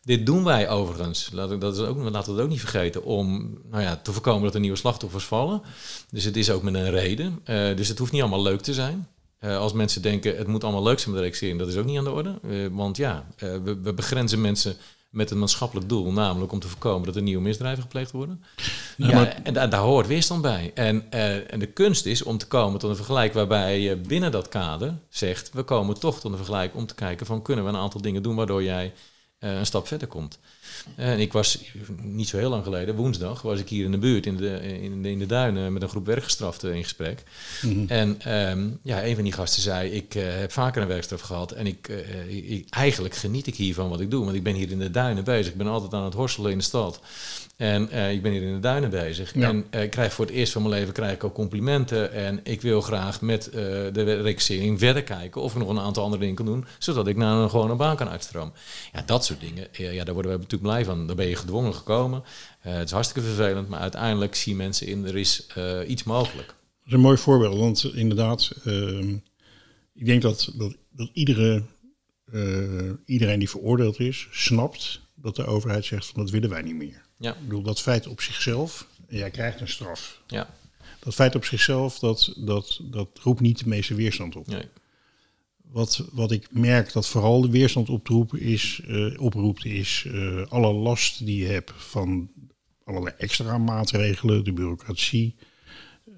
Dit doen wij overigens, laat ik, dat is ook, laten we het ook niet vergeten, om nou ja, te voorkomen dat er nieuwe slachtoffers vallen. Dus het is ook met een reden. Eh, dus het hoeft niet allemaal leuk te zijn. Eh, als mensen denken het moet allemaal leuk zijn met de dat is ook niet aan de orde. Eh, want ja, eh, we, we begrenzen mensen met een maatschappelijk doel, namelijk om te voorkomen dat er nieuwe misdrijven gepleegd worden. Ja, ja, maar- en daar, daar hoort weerstand bij. En, en de kunst is om te komen tot een vergelijk waarbij je binnen dat kader zegt, we komen toch tot een vergelijk om te kijken van kunnen we een aantal dingen doen waardoor jij een stap verder komt. En ik was niet zo heel lang geleden, woensdag, was ik hier in de buurt in de, in de, in de duinen met een groep werkgestraften in gesprek. Mhm. En ehm, ja, een van die gasten zei, ik eh, heb vaker een werkstraf gehad en ik, eh, ik- eigenlijk geniet ik hiervan wat ik doe. Want ik ben hier in de duinen bezig. Ik ben altijd aan het horstelen in de stad. En eh, ik ben hier in de duinen bezig. Ja. En eh, ik krijg voor het eerst van mijn leven krijg ik ook complimenten. En ik wil graag met eh, de registrering verder kijken of ik nog een aantal andere dingen kan doen. Zodat ik naar een gewone baan kan uitstromen. Ja, dat soort dingen. ja, daar worden we natuurlijk blij van. Daar ben je gedwongen gekomen. Het is hartstikke vervelend. Maar uiteindelijk zien mensen in, er is iets mogelijk. Dat is een mooi voorbeeld, want inderdaad, ehm, ik denk dat, dat, dat iedere, iedereen die veroordeeld is, snapt dat de overheid zegt van dat willen wij niet meer. Ja, Ik bedoel, dat feit op zichzelf, jij krijgt een straf. ja, Dat feit op zichzelf, dat, dat, dat roept niet de meeste weerstand op. nee. Wat, wat ik merk dat vooral de weerstand oproept is, eh, oproept, is eh, alle last die je hebt van allerlei extra maatregelen, de bureaucratie.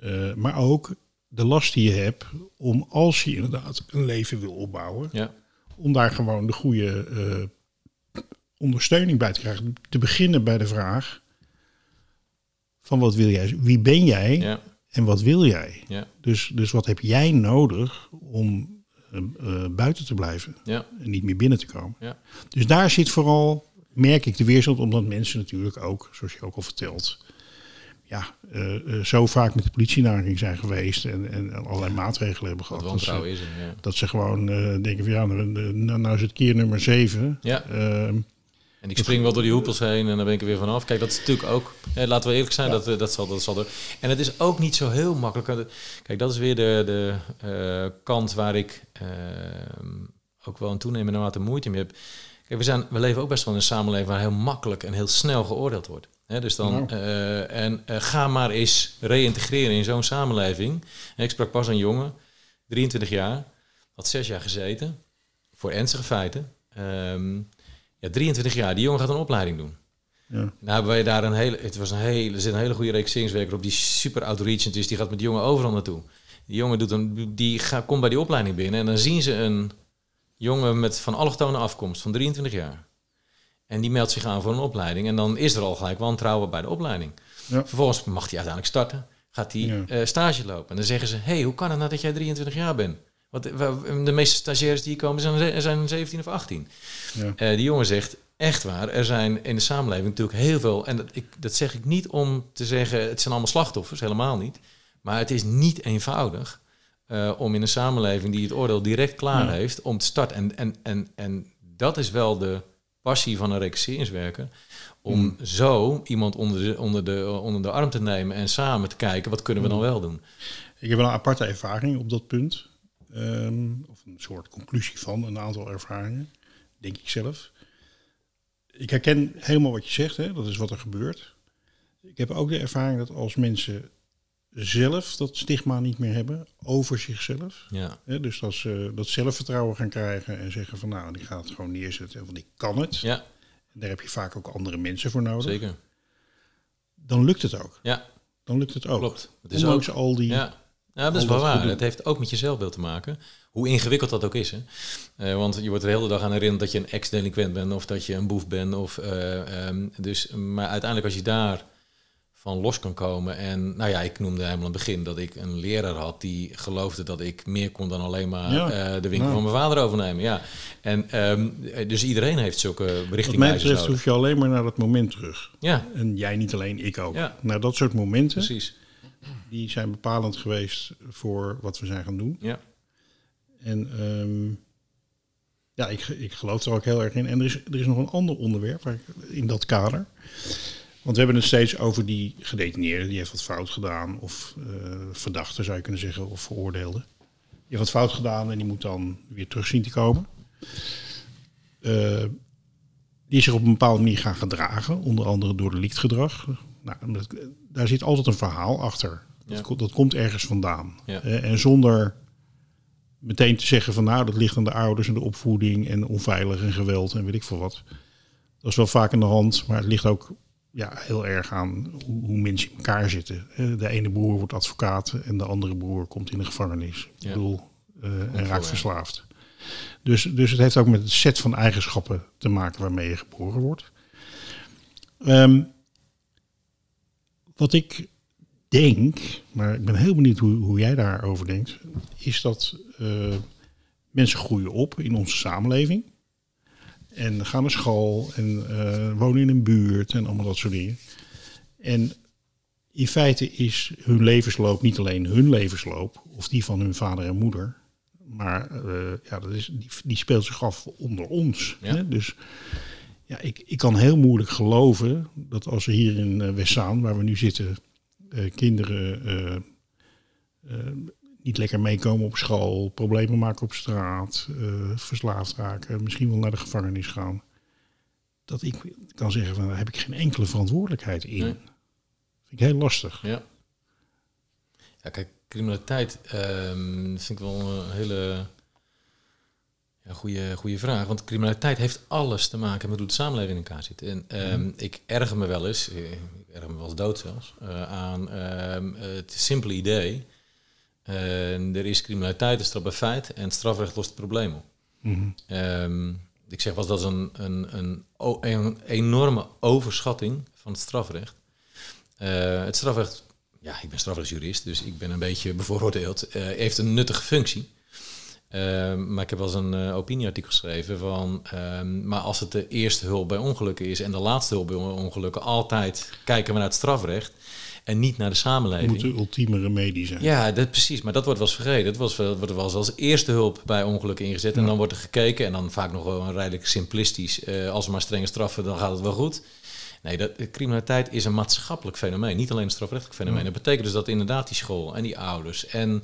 eh, maar ook de last die je hebt om als je inderdaad een leven wil opbouwen, ja, om daar gewoon de goede eh, ondersteuning bij te krijgen. Te beginnen bij de vraag van wat wil jij, wie ben jij ja, en wat wil jij? ja, Dus, dus wat heb jij nodig om eh, eh, buiten te blijven ja, en niet meer binnen te komen? Dus daar zit vooral, merk ik de weerstand, omdat mensen natuurlijk ook, zoals je ook al vertelt, ja, eh, zo vaak met de politie in zijn geweest en, en allerlei maatregelen hebben gehad. Dat ze, is er, dat ze gewoon denken van ja, nou, nou, is het keer nummer zeven. Ja. En ik spring wel door die hoepels heen en dan ben ik er weer vanaf. Kijk, dat is natuurlijk ook, eh, laten we eerlijk zijn, dat, eh, dat, zal, dat zal er. En het is ook niet zo heel makkelijk. Kijk, dat is weer de, de eh, kant waar ik eh, ook wel een toenemende mate moeite mee heb. Kijk, we, zijn, we leven ook best wel in een samenleving waar heel makkelijk en heel snel geoordeeld wordt. Hè, dus dan, eh, en eh, ga maar eens reïntegreren in zo'n samenleving. En ik sprak pas een jongen, 23 jaar, had zes jaar gezeten voor ernstige feiten. Ehm, ja, 23 jaar. Die jongen gaat een opleiding doen. ja. Nou hebben wij daar een hele, het was een hele, er zit een hele goede registreringswerker op die super outreachend is. Die gaat met die jongen overal naartoe. Die jongen doet een, die gaat, komt bij die opleiding binnen en dan zien ze een jongen met van allochtone afkomst van 23 jaar. En die meldt zich aan voor een opleiding en dan is er al gelijk wantrouwen bij de opleiding. Ja. Vervolgens mag hij uiteindelijk starten, gaat hij Ja. eh, stage lopen. En dan zeggen ze, hey, hoe kan het nou dat jij 23 jaar bent? Want eh, de meeste stagiaires die hier komen zijn, zijn 17 of 18. Ja. Eh, die jongen zegt, echt waar, er zijn in de samenleving natuurlijk heel veel... en dat, ik, dat zeg ik niet om te zeggen, het zijn allemaal slachtoffers, helemaal niet. Maar het is niet eenvoudig eh, om in een samenleving die het oordeel direct klaar Ja. heeft... om te starten. En, en, en, en dat is wel de passie van een registreringswerker... om Mm. zo iemand onder de, onder, de, onder de arm te nemen en samen te kijken... wat kunnen we dan wel doen? Ik heb wel een aparte ervaring op dat punt. Ehm, of een soort conclusie van een aantal ervaringen, denk ik zelf. Ik herken helemaal wat je zegt, hè? dat is wat er gebeurt. Ik heb ook de ervaring dat als mensen zelf dat stigma niet meer hebben over zichzelf. Ja, Hè? Dus dat ze dat zelfvertrouwen gaan krijgen en zeggen van nou, ik ga het gewoon neerzetten, want ik kan het. ja En daar heb je vaak ook andere mensen voor nodig. zeker. Dan lukt het ook. Ja, Dan lukt het ook. klopt. Het is Ondanks ook, al die... Ja, ja dat is wel waar. Het heeft ook met je zelfbeeld te maken. Hoe ingewikkeld dat ook is. Hè? Eh, want je wordt er de hele dag aan herinnerd dat je een ex-delinquent bent of dat je een boef bent. Of, eh, ehm, dus, maar uiteindelijk als je daar van los kan komen. En nou ja, ik noemde helemaal aan het begin dat ik een leraar had die geloofde dat ik meer kon dan alleen maar Ja. eh, de winkel Ja. van mijn vader overnemen. Ja. En, ehm, dus iedereen heeft zulke Wat mij betreft hoef je alleen maar naar dat moment terug. Ja, En jij niet alleen, ik ook. Ja. Naar dat soort momenten, precies. Die zijn bepalend geweest voor wat we zijn gaan doen. Ja. En ehm, ja, ik, ik geloof er ook heel erg in. En er is, er is nog een ander onderwerp waar ik- in dat kader. Want we hebben het steeds over die gedetineerde, die heeft wat fout gedaan. Of eh verdachte zou je kunnen zeggen, of veroordeelde. Die heeft wat fout gedaan en die moet dan weer terug zien te komen. Eh, die is zich op een bepaalde manier gaan gedragen, onder andere door delictgedrag. Nou, dat- daar zit altijd een verhaal achter. Dat, Ja. dat komt ergens vandaan. Ja. En zonder meteen te zeggen van nou, dat ligt aan de ouders en de opvoeding en onveilig en geweld en weet ik veel wat. Dat is wel vaak in de hand, maar het ligt ook ja, heel erg aan hoe, hoe mensen in elkaar zitten. De ene broer wordt advocaat en de andere broer komt in de gevangenis. Ik Ja. bedoel, eh, en raakt verslaafd. Dus, dus het heeft ook met het set van eigenschappen te maken waarmee je geboren wordt. Ehm, wat ik denk, maar ik ben heel benieuwd hoe, hoe jij daarover denkt, is dat eh, mensen groeien op in onze samenleving. En gaan naar school en eh, wonen in een buurt en allemaal dat soort dingen. En in feite is hun levensloop niet alleen hun levensloop of die van hun vader en moeder. Maar eh, ja, dat is, die, die speelt zich af onder ons. Ja. Hè? Dus ja, ik, ik kan heel moeilijk geloven dat als we hier in uh, Westzaan, waar we nu zitten, eh, kinderen eh, eh, niet lekker meekomen op school, problemen maken op straat, eh, verslaafd raken, misschien wel naar de gevangenis gaan. Dat ik kan zeggen van daar heb ik geen enkele verantwoordelijkheid in. Nee. Vind ik heel lastig. Ja. Ja, kijk, criminaliteit ehm, vind ik wel een hele ja, goede, goede vraag. Want criminaliteit heeft alles te maken met hoe de samenleving in elkaar zit. En ehm, ik erger me wel eens, eh, ik erger me wel eens dood zelfs, eh, aan ehm, het simpele idee. eh, er is criminaliteit, is straf bij feit en strafrecht lost het probleem op. Mhm. Ehm, ik zeg wel, dat is een, een, een, een enorme overschatting van het strafrecht. Eh, het strafrecht, ja, ik ben strafrechtsjurist, dus ik ben een beetje bevooroordeeld, heeft een nuttige functie. Ehm, maar ik heb wel eens een eh, opinieartikel geschreven van, ehm, maar als het de eerste hulp bij ongelukken is en de laatste hulp bij ongelukken, altijd kijken we naar het strafrecht en niet naar de Het samenleving. moet de ultieme remedie zijn. Ja, dat, precies. Maar dat wordt wel eens vergeten. Dat was, wel- wordt wel eens als eerste hulp bij ongelukken ingezet. En dan wordt er gekeken. En dan vaak nog wel een redelijk simplistisch. eh, als we maar strenge straffen, dan gaat het wel goed. Nee, dat, criminaliteit is een maatschappelijk fenomeen. Niet alleen een strafrechtelijk fenomeen. Ja. Dat betekent dus dat inderdaad die school en die ouders... en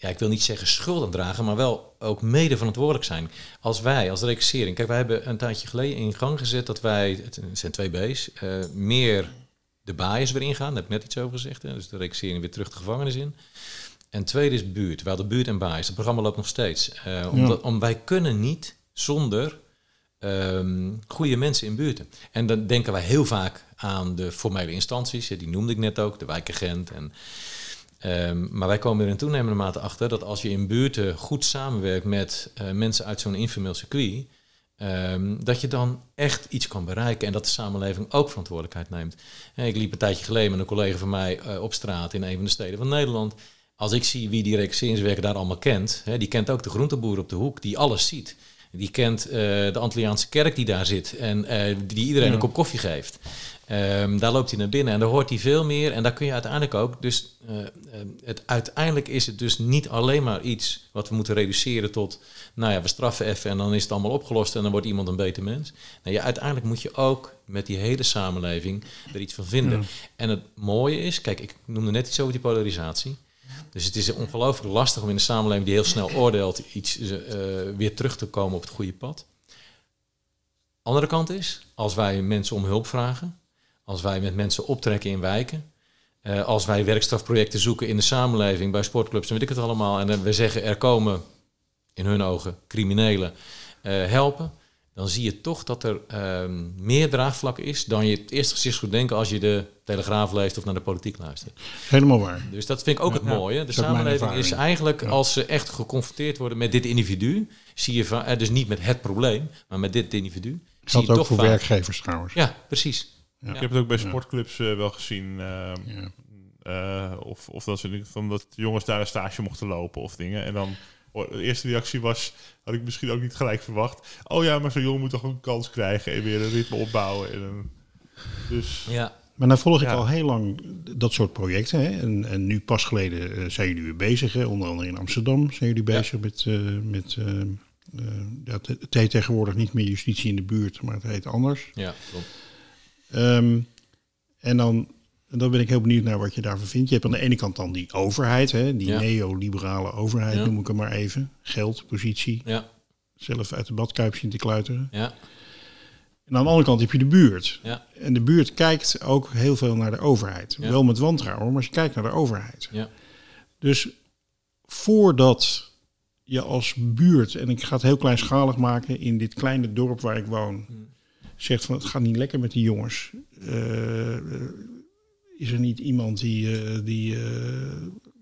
ja, ik wil niet zeggen schuld aan dragen, maar wel ook mede verantwoordelijk zijn. Als wij, als reclassering, kijk, wij hebben een tijdje geleden in gang gezet dat wij, het zijn twee B's, eh, meer de baaiers weer ingaan. Daar heb ik net iets over gezegd. Hè? Dus de reclassering weer terug de gevangenis in. En tweede is buurt. We hadden buurt en baaiers. Het programma loopt nog steeds. Eh, omdat, om, wij kunnen niet zonder ehm, goede mensen in buurten. En dan denken wij heel vaak aan de formele instanties. Die noemde ik net ook, de wijkagent en Ehm, maar wij komen er in toenemende mate achter dat als je in buurten goed samenwerkt met eh, mensen uit zo'n informeel circuit, ehm, dat je dan echt iets kan bereiken en dat de samenleving ook verantwoordelijkheid neemt. Ik liep een tijdje geleden met een collega van mij eh, op straat in een van de steden van Nederland. Als ik zie wie die reclasseringswerker daar allemaal kent, die kent ook de groenteboer op de hoek die alles ziet. Die kent eh, de Antilliaanse kerk die daar zit en eh, die iedereen Ja. een kop koffie geeft. Ehm, daar loopt hij naar binnen en daar hoort hij veel meer. En daar kun je uiteindelijk ook. Dus eh, het, uiteindelijk is het dus niet alleen maar iets wat we moeten reduceren tot. Nou ja, we straffen even en dan is het allemaal opgelost en dan wordt iemand een beter mens. Nee, ja, uiteindelijk moet je ook met die hele samenleving er iets van vinden. En het mooie is, kijk, ik noemde net iets over die polarisatie. Dus het is ongelooflijk lastig om in een samenleving die heel snel oordeelt, iets eh, weer terug te komen op het goede pad. Andere kant is, als wij mensen om hulp vragen, als wij met mensen optrekken in wijken, eh, als wij werkstrafprojecten zoeken in de samenleving, bij sportclubs en weet ik het allemaal, en we zeggen er komen in hun ogen criminelen eh, helpen, dan zie je toch dat er ehm, meer draagvlak is dan je het eerst gezicht zou denken als je de Telegraaf leest of naar de politiek luistert. Helemaal waar. Dus dat vind ik ook Ja, het mooie. De Dat is samenleving is eigenlijk, Ja. als ze echt geconfronteerd worden met dit individu, zie je va- eh, dus niet met het probleem, maar met dit individu. je ook toch voor vaak- werkgevers trouwens. Ja, precies. Ja. Ik heb het ook bij sportclubs eh, wel gezien. eh, Ja. eh, of, of dat, ze, van dat jongens daar een stage mochten lopen of dingen. En dan, de eerste reactie was, had ik misschien ook niet gelijk verwacht. Oh ja, maar zo'n jongen moet toch een kans krijgen en weer een ritme opbouwen. En een, dus Ja, Maar dan volg ik Ja. al heel lang dat soort projecten. Hè? En, en nu pas geleden eh, zijn jullie weer bezig. Hè? Onder andere in Amsterdam zijn jullie Ja. bezig met... eh, met eh, eh, het heet tegenwoordig niet meer justitie in de buurt, maar het heet anders. Ja, klopt. Ehm, en dan, en dan ben ik heel benieuwd naar wat je daarvan vindt. Je hebt aan de ene kant dan die overheid, hè? die Ja. neoliberale overheid Ja. noem ik hem maar even. Geld, positie, Ja, zelf uit de badkuip zien te kluiteren. ja, En aan de andere kant heb je de buurt. ja, En de buurt kijkt ook heel veel naar de overheid. Ja. Wel met wantrouwen, maar ze kijkt naar de overheid. ja. Dus voordat je als buurt, en ik ga het heel kleinschalig maken in dit kleine dorp waar ik woon, Hmm. zegt van het gaat niet lekker met die jongens. Eh, eh, is er niet iemand die, eh, die, eh,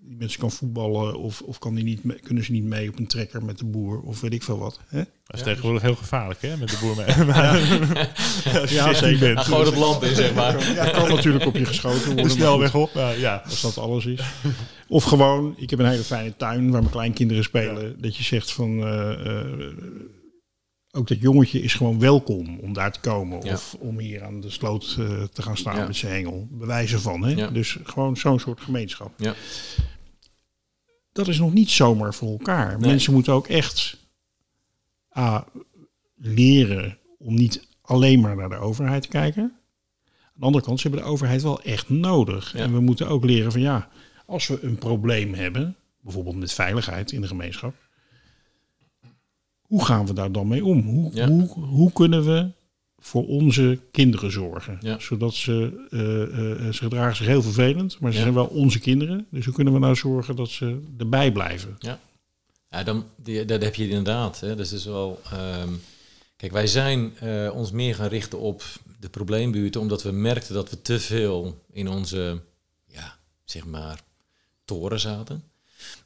die met ze kan voetballen of, of kan die niet mee- kunnen ze niet mee op een trekker met de boer of weet ik veel wat. Hè? Dat is tegenwoordig heel gevaarlijk, hè, met de boer mee. Maar- Als je Ja, 16 zeker. bent, Nou, gewoon het land in, zeg maar. Ja, kan natuurlijk op je geschoten worden. snelweg goed. op. ja, Als dat alles is. Of gewoon, ik heb een hele fijne tuin waar mijn kleinkinderen spelen. Dat je zegt van, eh, eh, ook dat jongetje is gewoon welkom om daar te komen. Ja. Of om hier aan de sloot eh, te gaan staan Ja. met zijn hengel. Bewijzen van, hè. Ja. Dus gewoon zo'n soort gemeenschap. Ja. Dat is nog niet zomaar voor elkaar. Nee. Mensen moeten ook echt A, leren om niet alleen maar naar de overheid te kijken. Aan de andere kant, ze hebben de overheid wel echt nodig. En we moeten ook leren van ja, als we een probleem hebben, bijvoorbeeld met veiligheid in de gemeenschap, hoe gaan we daar dan mee om? Hoe, Ja. hoe, hoe kunnen we voor onze kinderen zorgen? Ja. Zodat ze, eh, eh, ze gedragen zich heel vervelend, maar ze Ja. zijn wel onze kinderen. Dus hoe kunnen we nou zorgen dat ze erbij blijven? Ja, dan, die, dat heb je inderdaad. Hè. Dus is wel, ehm, kijk, wij zijn eh, ons meer gaan richten op de probleembuurten, omdat we merkten dat we te veel in onze, ja, zeg maar, toren zaten.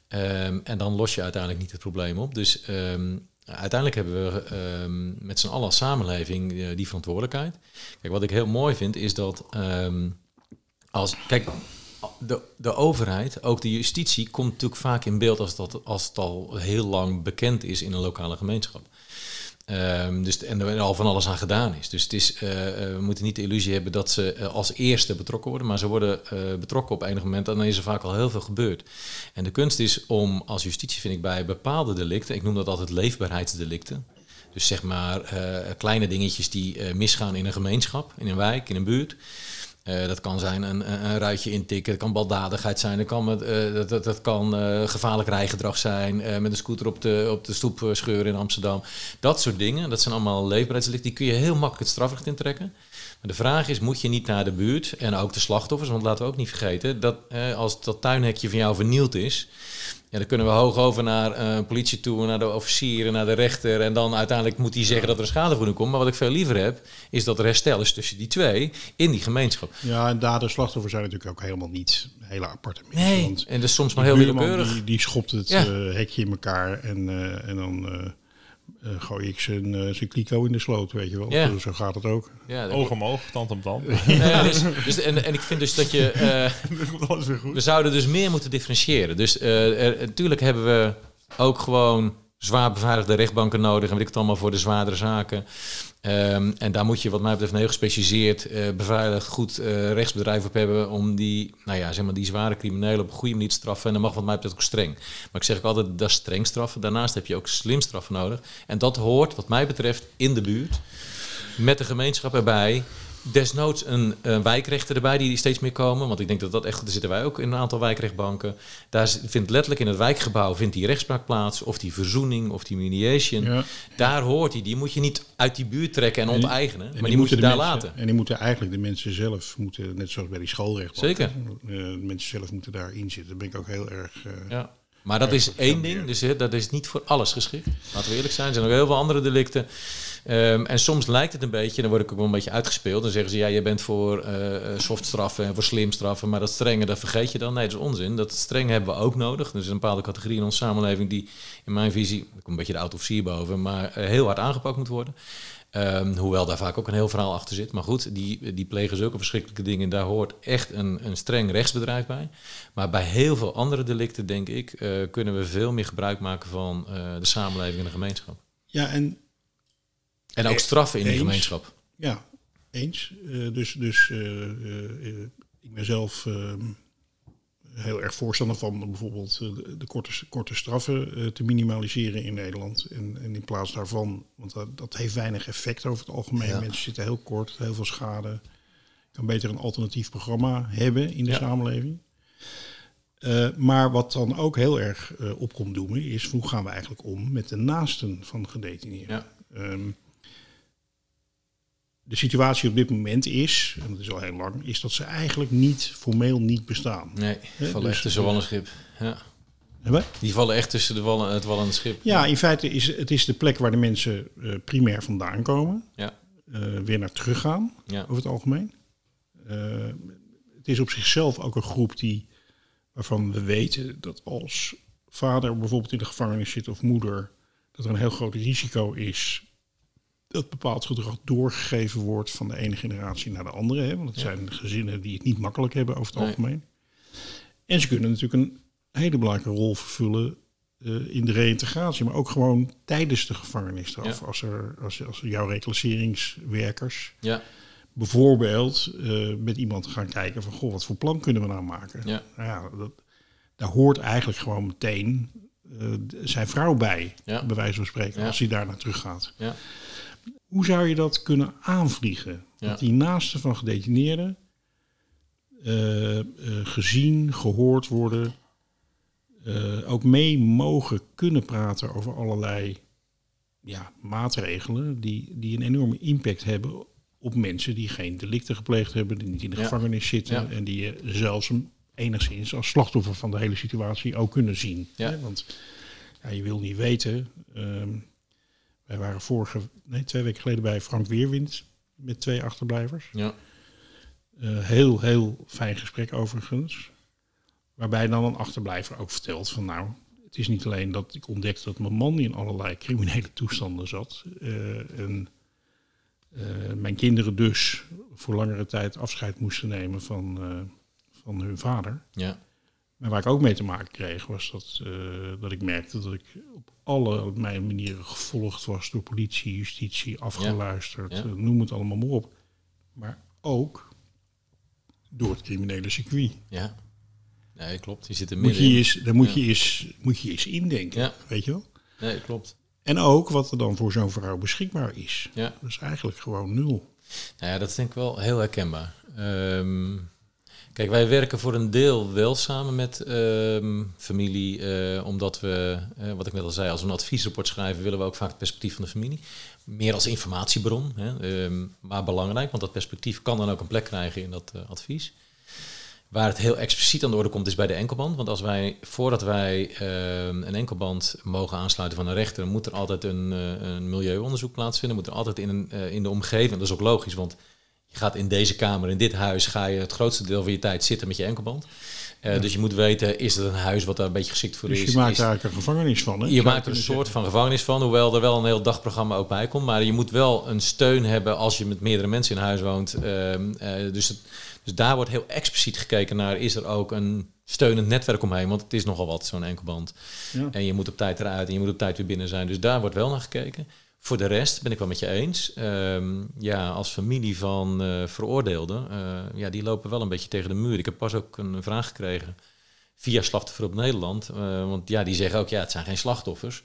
Ehm, en dan los je uiteindelijk niet het probleem op. Dus ehm, uiteindelijk hebben we ehm, met z'n allen als samenleving eh, die verantwoordelijkheid. Kijk, wat ik heel mooi vind is dat ehm, als, kijk, de, de overheid, ook de justitie, komt natuurlijk vaak in beeld als, dat, als het al heel lang bekend is in een lokale gemeenschap. Ehm, dus, en er al van alles aan gedaan is. Dus het is, eh, eh, we moeten niet de illusie hebben dat ze eh, als eerste betrokken worden, maar ze worden betrokken op enig moment en dan is er vaak al heel veel gebeurd. En de kunst is om als justitie, vind ik, bij bepaalde delicten, ik noem dat altijd leefbaarheidsdelicten, dus zeg maar kleine dingetjes die misgaan in een gemeenschap, in een wijk, in een buurt. Eh, dat kan zijn een, een, ruitje intikken, het kan baldadigheid zijn, dat kan, met, eh, dat, dat, dat kan eh, gevaarlijk rijgedrag zijn, met een scooter op de, op de stoep scheuren in Amsterdam. Dat soort dingen, dat zijn allemaal leefbaarheidsdelicten, die kun je heel makkelijk het strafrecht intrekken. Maar de vraag is, moet je niet naar de buurt en ook de slachtoffers, want laten we ook niet vergeten, dat als dat tuinhekje van jou vernield is, ja, dan kunnen we hoog over naar eh, politie toe, naar de officieren, naar de rechter. En dan uiteindelijk moet die zeggen dat er een schadevergoeding komt. Maar wat ik veel liever heb, is dat er herstel is tussen die twee in die gemeenschap. Ja, en dader slachtoffers zijn natuurlijk ook helemaal niet hele aparte mensen. Nee, en dus soms maar heel willekeurig. Die, die schopt het Ja. eh, hekje in elkaar en, eh, en dan eh, eh, gooi ik zijn, zijn kliko in de sloot, weet je wel. Ja. Zo, zo gaat het ook. Ja, oog om oog, tand om tand. Nee, dus, dus, en, en ik vind dus dat je... eh, Dan komt alles weer goed. We zouden dus meer moeten differentiëren. Dus natuurlijk hebben we ook gewoon zwaar beveiligde rechtbanken nodig. En weet ik het allemaal voor de zwaardere zaken. Ehm, en daar moet je wat mij betreft heel gespecialiseerd, eh, beveiligd, goed eh, rechtsbedrijf op hebben. Om die, nou ja, zeg maar, die zware criminelen op een goede manier te straffen. En dat mag wat mij betreft ook streng. Maar ik zeg ook altijd, dat is streng straffen. Daarnaast heb je ook slim straffen nodig. En dat hoort wat mij betreft in de buurt. Met de gemeenschap erbij. Desnoods een, een wijkrechter erbij, die steeds meer komen. Want ik denk dat dat echt... Er zitten wij ook in een aantal wijkrechtbanken. Daar vindt letterlijk in het wijkgebouw vindt die rechtspraak plaats. Of die verzoening, of die mediation. Ja. Daar hoort hij. Die moet je niet uit die buurt trekken en En die- onteigenen. En maar die, moet je daar mensen- laten. En die moeten eigenlijk de mensen zelf, moeten, net zoals bij die schoolrechtbank. Zeker. eh, de mensen zelf moeten daarin zitten. Daar ben ik ook heel erg... eh, Ja. Maar dat is één ding, dus hè, dat is niet voor alles geschikt. Laten we eerlijk zijn, er zijn ook heel veel andere delicten. Ehm, en soms lijkt het een beetje, dan word ik ook wel een beetje uitgespeeld. Dan zeggen ze, ja, je bent voor eh softstraffen en voor slimstraffen, maar dat strenge, dat vergeet je dan. Nee, dat is onzin. Dat strenge hebben we ook nodig. Er is een bepaalde categorie in onze samenleving die, in mijn visie, er komt een beetje de oud-officier boven, maar eh, heel hard aangepakt moet worden. Ehm, hoewel daar vaak ook een heel verhaal achter zit. Maar goed, die, die plegen zulke verschrikkelijke dingen. Daar hoort echt een, een streng rechtsbedrijf bij. Maar bij heel veel andere delicten, denk ik, eh, kunnen we veel meer gebruik maken van eh, de samenleving en de gemeenschap. ja, en En ook straffen in die Eens. gemeenschap. ja, eens. Eh, dus dus eh, eh, eh, ik ben zelf heel erg voorstander van bijvoorbeeld eh, de, de korte, korte straffen eh, te minimaliseren in Nederland. En, en in plaats daarvan, want dat, dat heeft weinig effect over het algemeen. Ja. Mensen zitten heel kort, heel veel schade. Kan beter een alternatief programma hebben in de Ja. samenleving. Eh, maar wat dan ook heel erg eh, op komt doemen, is hoe gaan we eigenlijk om met de naasten van gedetineerden? Ja. Ehm, de situatie op dit moment is, en dat is al heel lang, is dat ze eigenlijk niet, formeel niet bestaan. Nee, die vallen dus, echt tussen wal en schip. Ja. Die vallen echt tussen de wallen, het wal en het schip. Ja, in feite is het is de plek waar de mensen eh, primair vandaan komen, Ja. eh, weer naar teruggaan, Ja. over het algemeen. Eh, het is op zichzelf ook een groep die, waarvan we weten dat als vader bijvoorbeeld in de gevangenis zit of moeder, dat er een heel groot risico is dat bepaald gedrag doorgegeven wordt van de ene generatie naar de andere. Hè? Want het Ja. zijn gezinnen die het niet makkelijk hebben over het Nee. algemeen. En ze kunnen natuurlijk een hele belangrijke rol vervullen eh, in de reïntegratie, maar ook gewoon tijdens de gevangenisstraf. Ja. Als, er, als, als jouw reclasseringswerkers Ja. bijvoorbeeld eh, met iemand gaan kijken van, goh, wat voor plan kunnen we nou maken? Ja. Nou dat, daar hoort eigenlijk gewoon meteen eh, zijn vrouw bij, bij wijze van spreken, als hij daar naar terug gaat. Ja. Hoe zou je dat kunnen aanvliegen? Ja. Dat die naasten van gedetineerden eh, eh, gezien, gehoord worden, eh, ook mee mogen kunnen praten over allerlei ja, maatregelen die, die een enorme impact hebben op mensen die geen delicten gepleegd hebben, die niet in de Ja. gevangenis zitten Ja. en die je zelfs enigszins als slachtoffer van de hele situatie ook kunnen zien. Ja. Hè? Want ja, je wil niet weten. ehm, wij waren vorige, nee, twee weken geleden bij Frank Weerwind met twee achterblijvers. Ja. Eh, heel, heel fijn gesprek overigens. Waarbij dan een achterblijver ook vertelt van nou, het is niet alleen dat ik ontdekte dat mijn man in allerlei criminele toestanden zat. eh, en eh, mijn kinderen dus voor langere tijd afscheid moesten nemen van, van hun vader. Ja. Maar waar ik ook mee te maken kreeg, was dat, eh, dat ik merkte dat ik op alle mijn manieren gevolgd was door politie, justitie, afgeluisterd, Ja. eh, noem het allemaal maar op. Maar ook door het criminele circuit. Ja. Nee, klopt. Die zit er Moet middenin. je eens, daar moet, Ja. je eens, moet je eens indenken, weet je wel? Nee, klopt. En ook wat er dan voor zo'n vrouw beschikbaar is. Ja. Dat is eigenlijk gewoon nul. Nou ja, dat is denk ik wel heel herkenbaar. Ehm, kijk, wij werken voor een deel wel samen met ehm, familie, eh, omdat we, eh, wat ik net al zei, als we een adviesrapport schrijven, willen we ook vaak het perspectief van de familie. Meer als informatiebron, hè, ehm, maar belangrijk, want dat perspectief kan dan ook een plek krijgen in dat eh, advies. Waar het heel expliciet aan de orde komt, is bij de enkelband. Want als wij, voordat wij ehm, een enkelband mogen aansluiten van een rechter, moet er altijd een, een milieuonderzoek plaatsvinden. Moet er altijd in, een, in de omgeving, dat is ook logisch, want je gaat in deze kamer, in dit huis, ga je het grootste deel van je tijd zitten met je enkelband. Eh, Dus je moet weten, is het een huis wat daar een beetje geschikt voor Dus is? je maakt daar eigenlijk een gevangenis van. Hè? je Zou maakt er een soort van gevangenis van, hoewel er wel een heel dagprogramma ook bij komt. Maar je moet wel een steun hebben als je met meerdere mensen in huis woont. Ehm, eh, dus, het- dus daar wordt heel expliciet gekeken naar, is er ook een steunend netwerk omheen? Want het is nogal wat, zo'n enkelband. Ja. En je moet op tijd eruit en je moet op tijd weer binnen zijn. Dus daar wordt wel naar gekeken. Voor de rest ben ik wel met je eens. Ehm, ja, als familie van eh, veroordeelden, eh, ja, die lopen wel een beetje tegen de muur. Ik heb pas ook een vraag gekregen via Slachtoffer op Nederland. eh, want ja, die zeggen ook, ja, het zijn geen slachtoffers.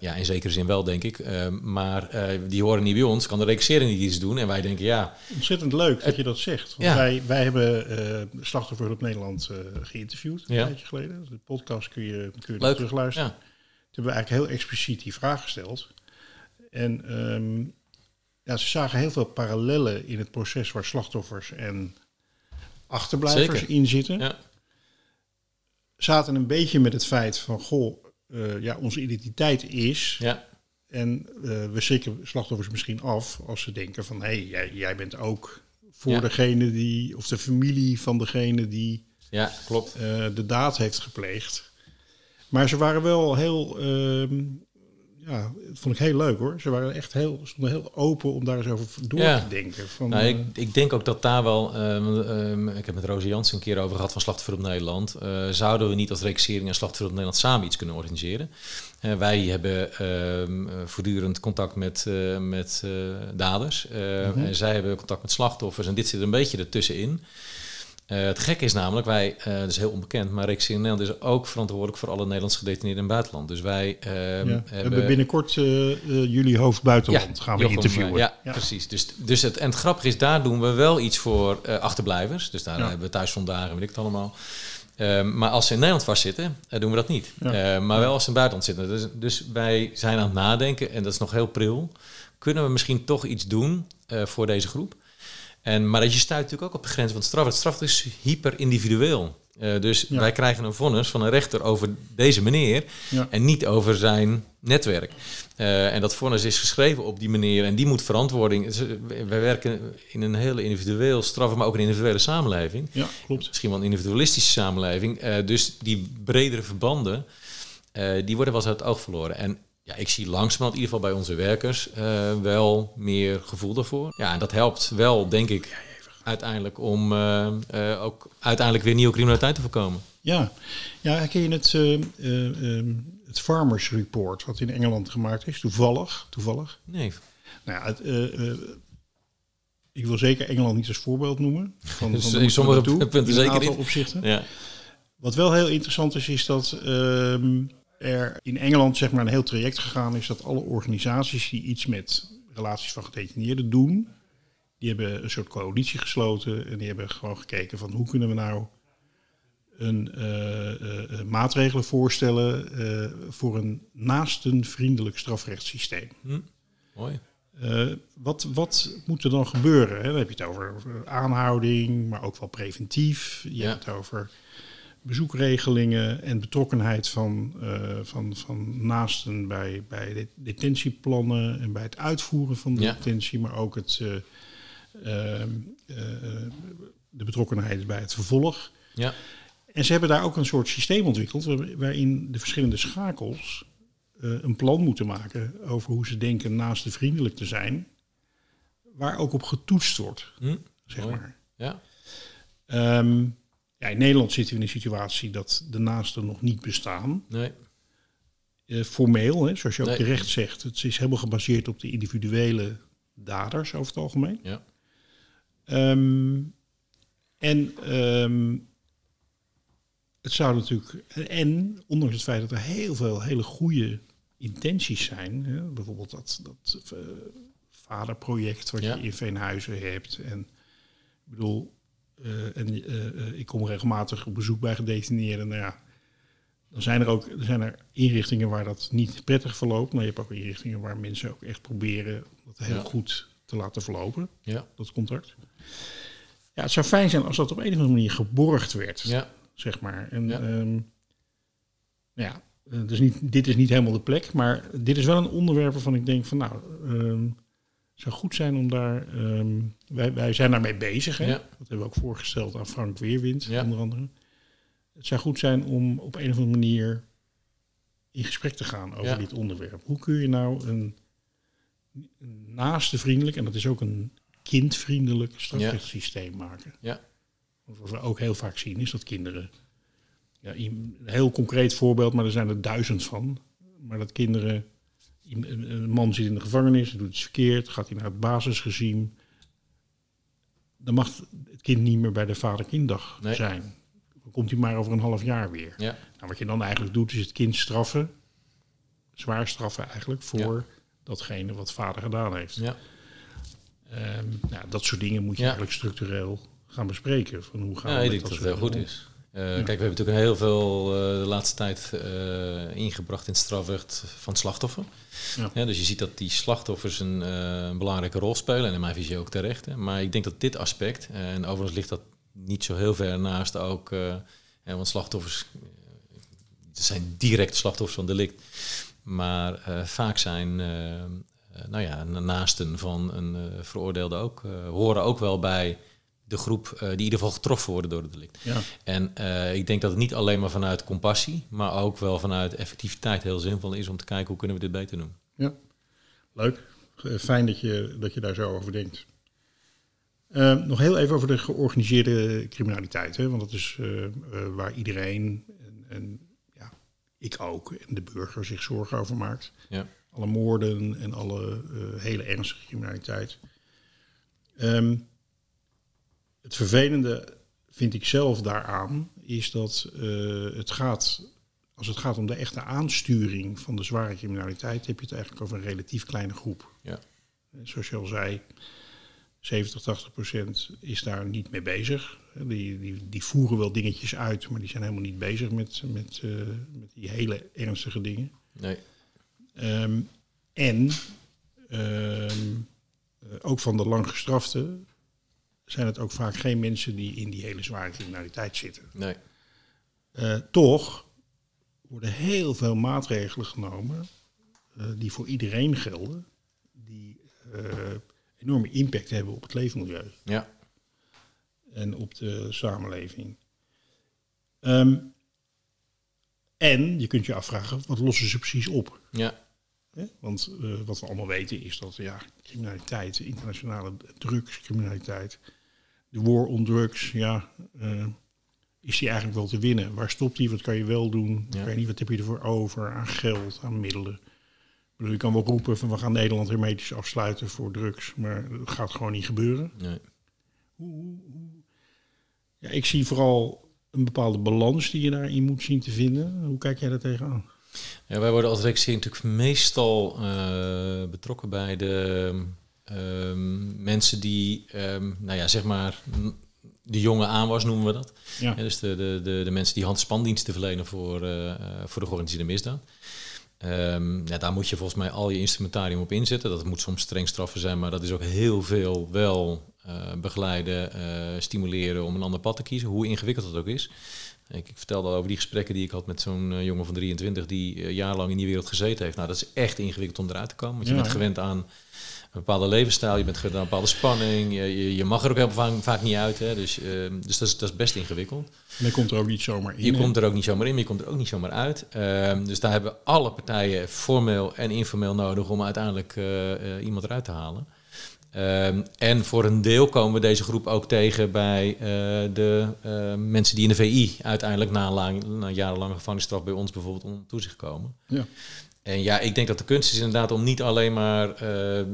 Ja, in zekere zin wel, denk ik. Maar die horen niet bij ons, kan de reclassering niet iets doen. En wij denken, ja, Ontzettend leuk dat je dat zegt. Want Ja. wij, wij hebben Slachtoffer op Nederland geïnterviewd een Ja. tijdje geleden. De podcast kun je, kun je terugluisteren. ja, Toen hebben we eigenlijk heel expliciet die vraag gesteld. En ehm, ja, ze zagen heel veel parallellen in het proces waar slachtoffers en achterblijvers Zeker. in zitten. ja, Zaten een beetje met het feit van, goh, eh, ja, onze identiteit is. ja, En eh, we schrikken slachtoffers misschien af als ze denken van, hé, hey, jij, jij bent ook voor Ja. degene die, of de familie van degene die ja, klopt. eh, de daad heeft gepleegd. Maar ze waren wel heel, ehm, ja, dat vond ik heel leuk hoor. Ze waren echt heel, stonden heel open om daar eens over door Ja. te denken. Van, Nou, eh, ik, ik denk ook dat daar wel. ehm, ehm, ik heb met Rosie Jansen een keer over gehad van Slachtoffer op Nederland. Eh, zouden we niet als recensering en Slachtoffer op Nederland samen iets kunnen organiseren? Eh, wij hebben ehm, eh, voortdurend contact met, eh, met eh, daders. Eh, Mhm. En zij hebben contact met slachtoffers. En dit zit een beetje ertussenin. Eh het gekke is namelijk, wij, eh dat is heel onbekend, maar Recensering Nederland is ook verantwoordelijk voor alle Nederlandse gedetineerden in het buitenland. Dus wij ehm, ja. We hebben hebben binnenkort eh, jullie hoofd buitenland gaan we Jochem, interviewen. Ja, precies. Dus, dus het, en het grappige is, daar doen we wel iets voor achterblijvers. Dus daar Ja. hebben we thuisvandaag en weet ik het allemaal. Ehm, maar als ze in Nederland vastzitten, doen we dat niet. Ja. Maar wel als ze in het buitenland zitten. Dus, dus wij zijn aan het nadenken, en dat is nog heel pril. Kunnen we misschien toch iets doen voor deze groep? En, maar je stuit natuurlijk ook op de grens van het straf. Het straf is hyper individueel. Eh, dus Ja. wij krijgen een vonnis van een rechter over deze meneer Ja. en niet over zijn netwerk. Eh, en dat vonnis is geschreven op die manier en die moet verantwoording. Is, eh, Wij werken in een hele individueel straffen, maar ook een individuele samenleving. Ja, klopt. Misschien wel een individualistische samenleving. Dus die bredere verbanden, die worden wel eens uit het oog verloren. En ja, ik zie langzamerhand, in ieder geval bij onze werkers, eh, wel meer gevoel daarvoor. Ja, en dat helpt wel, denk ik, uiteindelijk om eh, eh, ook uiteindelijk weer nieuwe criminaliteit te voorkomen. Ja, ja je het, eh, eh, ehm, het Farmers Report, wat in Engeland gemaakt is? Toevallig, toevallig. Nee, Nou ja, het, ik wil zeker Engeland niet als voorbeeld noemen. Van, Dus van sommige punten in zeker niet. opzichten. ja. Wat wel heel interessant is, is dat ehm, er in Engeland zeg maar een heel traject gegaan is dat alle organisaties die iets met relaties van gedetineerden doen, die hebben een soort coalitie gesloten en die hebben gewoon gekeken van hoe kunnen we nou een eh, eh, eh, maatregelen voorstellen voor een naastenvriendelijk strafrechtssysteem. Hm. Mooi. Wat, wat moet er dan gebeuren? Hè? Dan heb je het over aanhouding, maar ook wel preventief. Je Ja. hebt het over bezoekregelingen en betrokkenheid van, eh, van, van naasten bij, bij de detentieplannen en bij het uitvoeren van de Ja. detentie, maar ook het, eh, ehm, eh, de betrokkenheid bij het vervolg. Ja. En ze hebben daar ook een soort systeem ontwikkeld waar- waarin de verschillende schakels een plan moeten maken over hoe ze denken naast de vriendelijk te zijn, waar ook op getoetst wordt, Hm. zeg Mooi. maar. Ja. Ehm, ja, in Nederland zitten we in een situatie dat de naasten nog niet bestaan. Nee. Eh, formeel, hè, zoals je ook Nee. terecht zegt, het is helemaal gebaseerd op de individuele daders over het algemeen. Ja. Ehm, en ehm, het zou natuurlijk. En ondanks het feit dat er heel veel hele goede intenties zijn, hè, bijvoorbeeld dat, dat eh, vaderproject wat Ja. je in Veenhuizen hebt. En ik bedoel, en, eh, eh, ik kom regelmatig op bezoek bij gedetineerden. Nou ja, dan zijn er ook er zijn er inrichtingen waar dat niet prettig verloopt. Maar je hebt ook inrichtingen waar mensen ook echt proberen dat heel Ja. goed te laten verlopen Ja. dat contract. Ja, het zou fijn zijn als dat op een of andere manier geborgd werd, Ja. zeg maar. En Ja. ja, ja eh, dus niet, dit is niet helemaal de plek, maar dit is wel een onderwerp waarvan ik denk van, nou, ehm, zou goed zijn om daar, ehm, wij, wij zijn daarmee bezig, hè? Ja. dat hebben we ook voorgesteld aan Frank Weerwind, Ja. onder andere. Het zou goed zijn om op een of andere manier in gesprek te gaan over Ja. dit onderwerp. Hoe kun je nou een, een naaste vriendelijk, en dat is ook een kindvriendelijk strafrechtssysteem maken. Ja. Want wat we ook heel vaak zien is dat kinderen, ja, een heel concreet voorbeeld, maar er zijn er duizend van, maar dat kinderen, een, man zit in de gevangenis, doet iets verkeerd, gaat hij naar het basisregime, dan mag het kind niet meer bij de vader-kinddag Nee. zijn. Dan komt hij maar over een half jaar weer. Ja. Nou, wat je dan eigenlijk doet, is het kind straffen, zwaar straffen eigenlijk, voor datgene wat vader gedaan heeft. Ja. Ehm, nou, dat soort dingen moet je eigenlijk structureel gaan bespreken. Van hoe gaan Ja, we ik denk dat dat het heel goed is. Eh, Kijk, we hebben natuurlijk heel veel eh, de laatste tijd eh, ingebracht in het strafrecht van slachtoffer. Ja. Ja, dus je ziet dat die slachtoffers een, een belangrijke rol spelen en in mijn visie ook terecht. Hè. Maar ik denk dat dit aspect, en overigens ligt dat niet zo heel ver naast ook, eh, want slachtoffers zijn direct slachtoffers van delict. Maar vaak zijn nou ja, naasten van een veroordeelde ook, horen ook wel bij de groep die in ieder geval getroffen worden door het delict. Ja. En ik denk dat het niet alleen maar vanuit compassie, maar ook wel vanuit effectiviteit heel zinvol is om te kijken hoe kunnen we dit beter doen. Ja, leuk. Fijn dat je, dat je daar zo over denkt. Uh, nog heel even over de georganiseerde criminaliteit. Hè? Want dat is waar iedereen, en, en, ja, ik ook, en de burger zich zorgen over maakt. Ja. Alle moorden en alle hele ernstige criminaliteit. Um, het vervelende vind ik zelf daaraan, is dat het gaat, als het gaat om de echte aansturing van de zware criminaliteit, heb je het eigenlijk over een relatief kleine groep. Ja. Zoals je al zei, 70, 80 procent is daar niet mee bezig. Die, die, die voeren wel dingetjes uit, maar die zijn helemaal niet bezig met, met, uh, met die hele ernstige dingen. Nee. Um, en um, ook van de lang gestraften zijn het ook vaak geen mensen die in die hele zware criminaliteit zitten. Nee. Uh, toch worden heel veel maatregelen genomen uh, die voor iedereen gelden, die enorme impact hebben op het leefmilieu. Ja. En op de samenleving. Um, en je kunt je afvragen, wat lossen ze precies op? Ja. Want uh, wat we allemaal weten is dat ja, criminaliteit, internationale drugscriminaliteit, de war on drugs, ja, uh, is die eigenlijk wel te winnen? Waar stopt die? Wat kan je wel doen? Ja. Ik weet niet, wat heb je ervoor over aan geld, aan middelen? Ik bedoel, je kan wel roepen van we gaan Nederland hermetisch afsluiten voor drugs, maar dat gaat gewoon niet gebeuren. Nee. Hoe, hoe, hoe? Ja, ik zie vooral een bepaalde balans die je daarin moet zien te vinden. Hoe kijk jij daar tegenaan? Ja, wij worden als Rexie natuurlijk meestal uh, betrokken bij de um, mensen die, um, nou ja, zeg maar, de jonge aanwas noemen we dat. Ja. Ja, dus de, de, de, de mensen die handspandiensten verlenen voor, uh, voor de georganiseerde misdaad. Um, ja, daar moet je volgens mij al je instrumentarium op inzetten. Dat moet soms streng straffen zijn, maar dat is ook heel veel wel uh, begeleiden, uh, stimuleren om een ander pad te kiezen, hoe ingewikkeld dat ook is. Ik, ik vertelde al over die gesprekken die ik had met zo'n uh, jongen van 23 die jarenlang in die wereld gezeten heeft. Nou, dat is echt ingewikkeld om eruit te komen, want je bent gewend aan bepaalde levensstijl, je bent gewend aan een bepaalde spanning, je, je, je mag er ook heel vaak, vaak niet uit. Hè? Dus, ehm, dus dat, is, dat is best ingewikkeld. En dan komt er ook niet zomaar in. Je komt er ook niet zomaar in, maar je komt er ook niet zomaar uit. Ehm, dus daar hebben alle partijen formeel en informeel nodig om uiteindelijk eh, eh, iemand eruit te halen. Ehm, en voor een deel komen we deze groep ook tegen bij eh, de mensen die in de VI uiteindelijk na, lang, na jarenlange gevangenisstraf bij ons bijvoorbeeld onder toezicht komen. Ja. En ja, ik denk dat de kunst is inderdaad om niet alleen maar eh,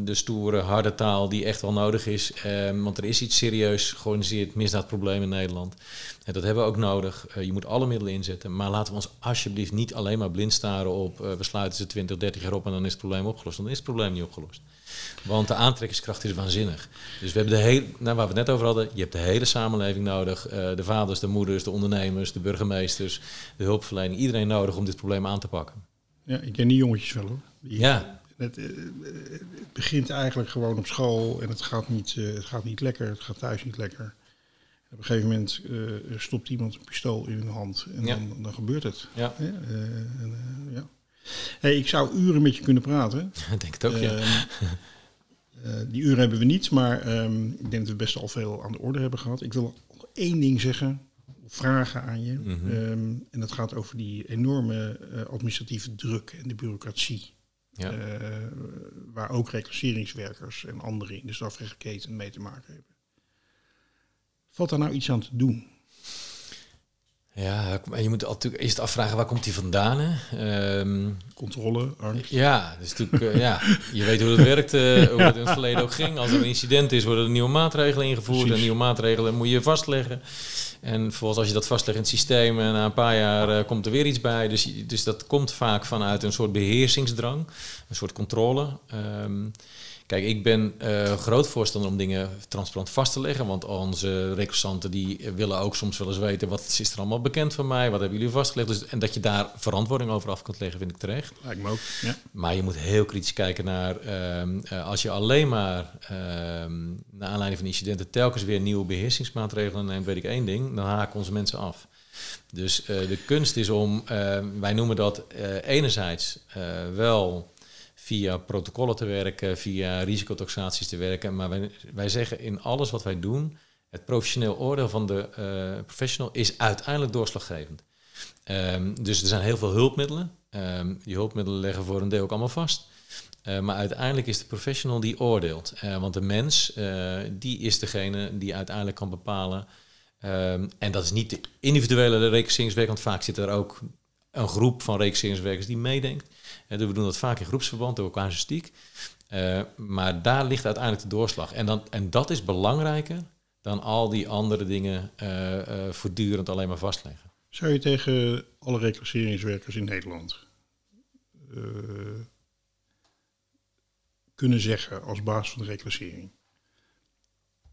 de stoere, harde taal die echt wel nodig is. ehm, want er is iets serieus georganiseerd misdaadprobleem in Nederland. En dat hebben we ook nodig. Eh, je moet alle middelen inzetten. Maar laten we ons alsjeblieft niet alleen maar blind staren op... eh, we sluiten ze 20, 30 jaar op en dan is het probleem opgelost. Dan is het probleem niet opgelost. Want de aantrekkingskracht is waanzinnig. Dus we hebben de hele, nou, waar we het net over hadden, je hebt de hele samenleving nodig. De vaders, de moeders, de ondernemers, de burgemeesters, de hulpverlening. Iedereen nodig om dit probleem aan te pakken. Ja, ik ken die jongetjes wel hoor. Die- Ja, Het, eh, het begint eigenlijk gewoon op school en het gaat niet, eh, het gaat niet lekker, het gaat thuis niet lekker. Op een gegeven moment eh, stopt iemand een pistool in hun hand en Ja. dan, dan gebeurt het. ja. Ja, en, ja. Hey, ik zou uren met je kunnen praten. ik denk het ook, ja. Ehm, eh, die uren hebben we niet, maar ehm, ik denk dat we best al veel aan de orde hebben gehad. Ik wil nog één ding zeggen, vragen aan je. Mhm. Ehm, en dat gaat over die enorme eh, administratieve druk en de bureaucratie. Ja. Eh, waar ook reclasseringswerkers en anderen in de strafrechtketen mee te maken hebben. Valt daar nou iets aan te doen? Ja, maar je moet natuurlijk eerst afvragen waar komt die vandaan. Hè? Ehm, Controle, angst? ja, dus natuurlijk, eh, ja, je weet hoe het werkt, eh, hoe het in het verleden ook ging. Als er een incident is, worden er nieuwe maatregelen ingevoerd. Precies. En nieuwe maatregelen moet je vastleggen. En vervolgens als je dat vastlegt in het systeem, en na een paar jaar eh, komt er weer iets bij. Dus, dus dat komt vaak vanuit een soort beheersingsdrang, een soort controle. Ehm, Kijk, ik ben eh, groot voorstander om dingen transparant vast te leggen. Want onze recursanten die willen ook soms wel eens weten... wat is er allemaal bekend van mij? Wat hebben jullie vastgelegd? Dus, en dat je daar verantwoording over af kunt leggen, vind ik terecht. Lijkt me ook. Ja. Maar je moet heel kritisch kijken naar... ehm, eh, als je alleen maar ehm naar aanleiding van incidenten... telkens weer nieuwe beheersingsmaatregelen neemt... weet ik één ding, dan haken onze mensen af. Dus eh, de kunst is om... ehm, wij noemen dat enerzijds wel via protocollen te werken, via risicotaxaties te werken. Maar wij, wij zeggen in alles wat wij doen, Het professioneel oordeel van de eh, professional is uiteindelijk doorslaggevend. Ehm, dus er zijn heel veel hulpmiddelen. Ehm, die hulpmiddelen leggen voor een deel ook allemaal vast. Eh, maar uiteindelijk is de professional die oordeelt. Eh, want de mens, die is degene die uiteindelijk kan bepalen. Ehm, en dat is niet de individuele reclasseringswerk, want vaak zit er ook een groep van reclasseringswerkers die meedenkt. Uh, we doen dat vaak in groepsverband door casuïstiek. maar daar ligt uiteindelijk de doorslag. En, dan, en dat is belangrijker dan al die andere dingen voortdurend alleen maar vastleggen. Zou je tegen alle reclasseringswerkers in Nederland kunnen zeggen als baas van de reclassering.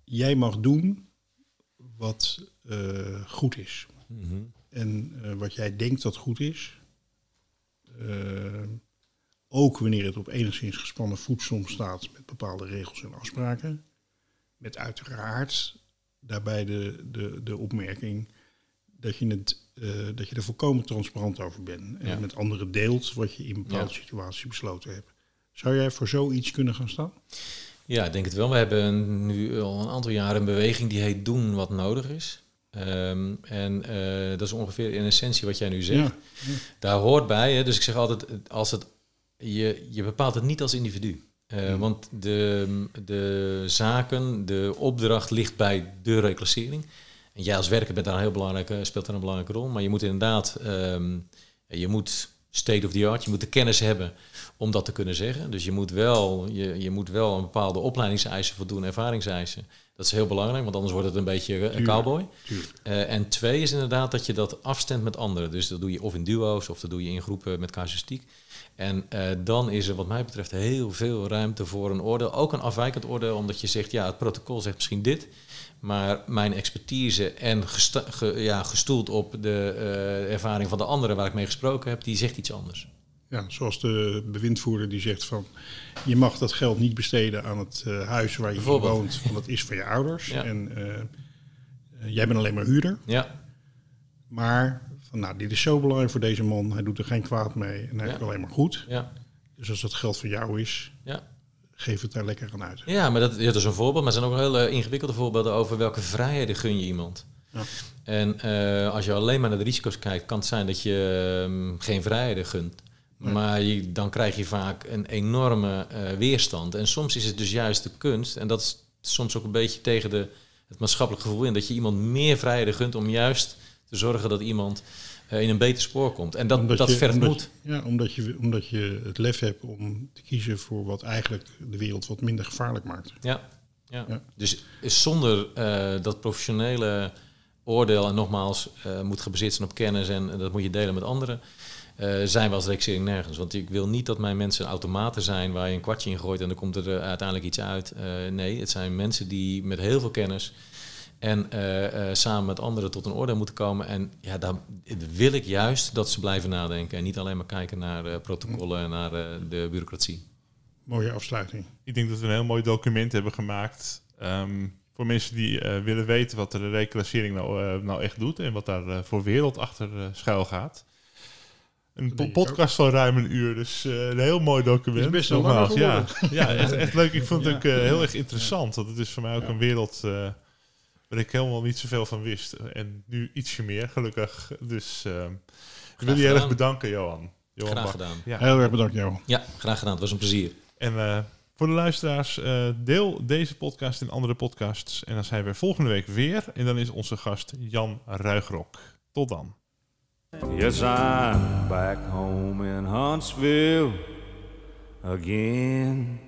Jij mag doen wat uh, goed is. Mhm. En uh, wat jij denkt dat goed is. Uh, ook wanneer het op enigszins gespannen voet soms staat met bepaalde regels en afspraken. Met uiteraard daarbij de, de, de opmerking dat je, het, dat je er volkomen transparant over bent. En Ja. met anderen deelt wat je in bepaalde Ja. situaties besloten hebt. Zou jij voor zoiets kunnen gaan staan? Ja, ik denk het wel. We hebben nu al een aantal jaren een beweging die heet doen wat nodig is. Ehm, en eh, dat is ongeveer in essentie wat jij nu zegt. Ja, Daar hoort bij, hè, dus ik zeg altijd, als het, je, je bepaalt het niet als individu. Eh, Want de, de zaken, de opdracht ligt bij de reclassering. En jij als werker bent daar een heel belangrijke, speelt daar een belangrijke rol. Maar je moet inderdaad, ehm, je moet state of the art, je moet de kennis hebben om dat te kunnen zeggen. Dus je moet wel, je, je moet wel een bepaalde opleidingseisen voldoen, ervaringseisen. Dat is heel belangrijk, want anders wordt het een beetje eh, een cowboy. Eh, en twee is inderdaad dat je dat afstemt met anderen. Dus dat doe je of in duo's of dat doe je in groepen met casuïstiek. En eh, dan is er wat mij betreft heel veel ruimte voor een oordeel. Ook een afwijkend oordeel, omdat je zegt, ja, het protocol zegt misschien dit. Maar mijn expertise en ge- ja, gestoeld op de ervaring van de anderen waar ik mee gesproken heb, die zegt iets anders. Ja, zoals de bewindvoerder die zegt van... je mag dat geld niet besteden aan het eh, huis waar je woont... want dat is van je ouders. Ja. En eh, eh, jij bent alleen maar huurder. Ja, Maar van, nou, dit is zo belangrijk voor deze man. Hij doet er geen kwaad mee en hij Ja. heeft alleen maar goed. ja, Dus als dat geld van jou is, ja. geef het daar lekker aan uit. Ja, maar dat, ja, dat is een voorbeeld. Maar er zijn ook hele ingewikkelde voorbeelden over welke vrijheden gun je iemand. Ja. En als je alleen maar naar de risico's kijkt, kan het zijn dat je ehm, geen vrijheden gunt. Maar je, dan krijg je vaak een enorme eh, weerstand. En soms is het dus juist de kunst, en dat is soms ook een beetje tegen de, het maatschappelijk gevoel in, dat je iemand meer vrijheden gunt om juist te zorgen dat iemand eh, in een beter spoor komt. En dat, Omdat dat je- vergt omdat moed. je- Ja, omdat je, omdat je het lef hebt om te kiezen voor wat eigenlijk de wereld wat minder gevaarlijk maakt. Ja, ja. Ja. dus zonder eh, dat professionele oordeel, en nogmaals, moet gebaseerd zijn op kennis en dat moet je delen met anderen, eh, zijn we als reclassering nergens. Want ik wil niet dat mijn mensen automaten zijn waar je een kwartje in gooit en dan komt er eh, uiteindelijk iets uit. Eh, nee, het zijn mensen die met heel veel kennis en eh, eh, samen met anderen tot een oordeel moeten komen. En ja, dan wil ik juist dat ze blijven nadenken en niet alleen maar kijken naar eh, protocollen en naar eh, de bureaucratie. Mooie afsluiting. Ik denk dat we een heel mooi document hebben gemaakt. ehm, voor mensen die eh, willen weten wat de reclassering nou, eh, nou echt doet en wat daar voor wereld achter schuil gaat. Een po- podcast van ruim een uur, dus eh, een heel mooi document. Is best wel ja, ja echt, echt leuk. Ik vond het Ja. ook eh, heel erg interessant, want het is voor mij ook Ja. een wereld eh, waar ik helemaal niet zoveel van wist. En nu ietsje meer, gelukkig. Dus ik wil je heel erg bedanken, Johan. Johan Graag Bak. gedaan. Ja. Heel erg bedankt, Johan. Ja, graag gedaan. Het was een plezier. En eh, voor de luisteraars, eh, deel deze podcast en andere podcasts. En dan zijn we volgende week weer. En dan is onze gast Jan Ruigrok. Tot dan. Yes, I'm back home in Huntsville again.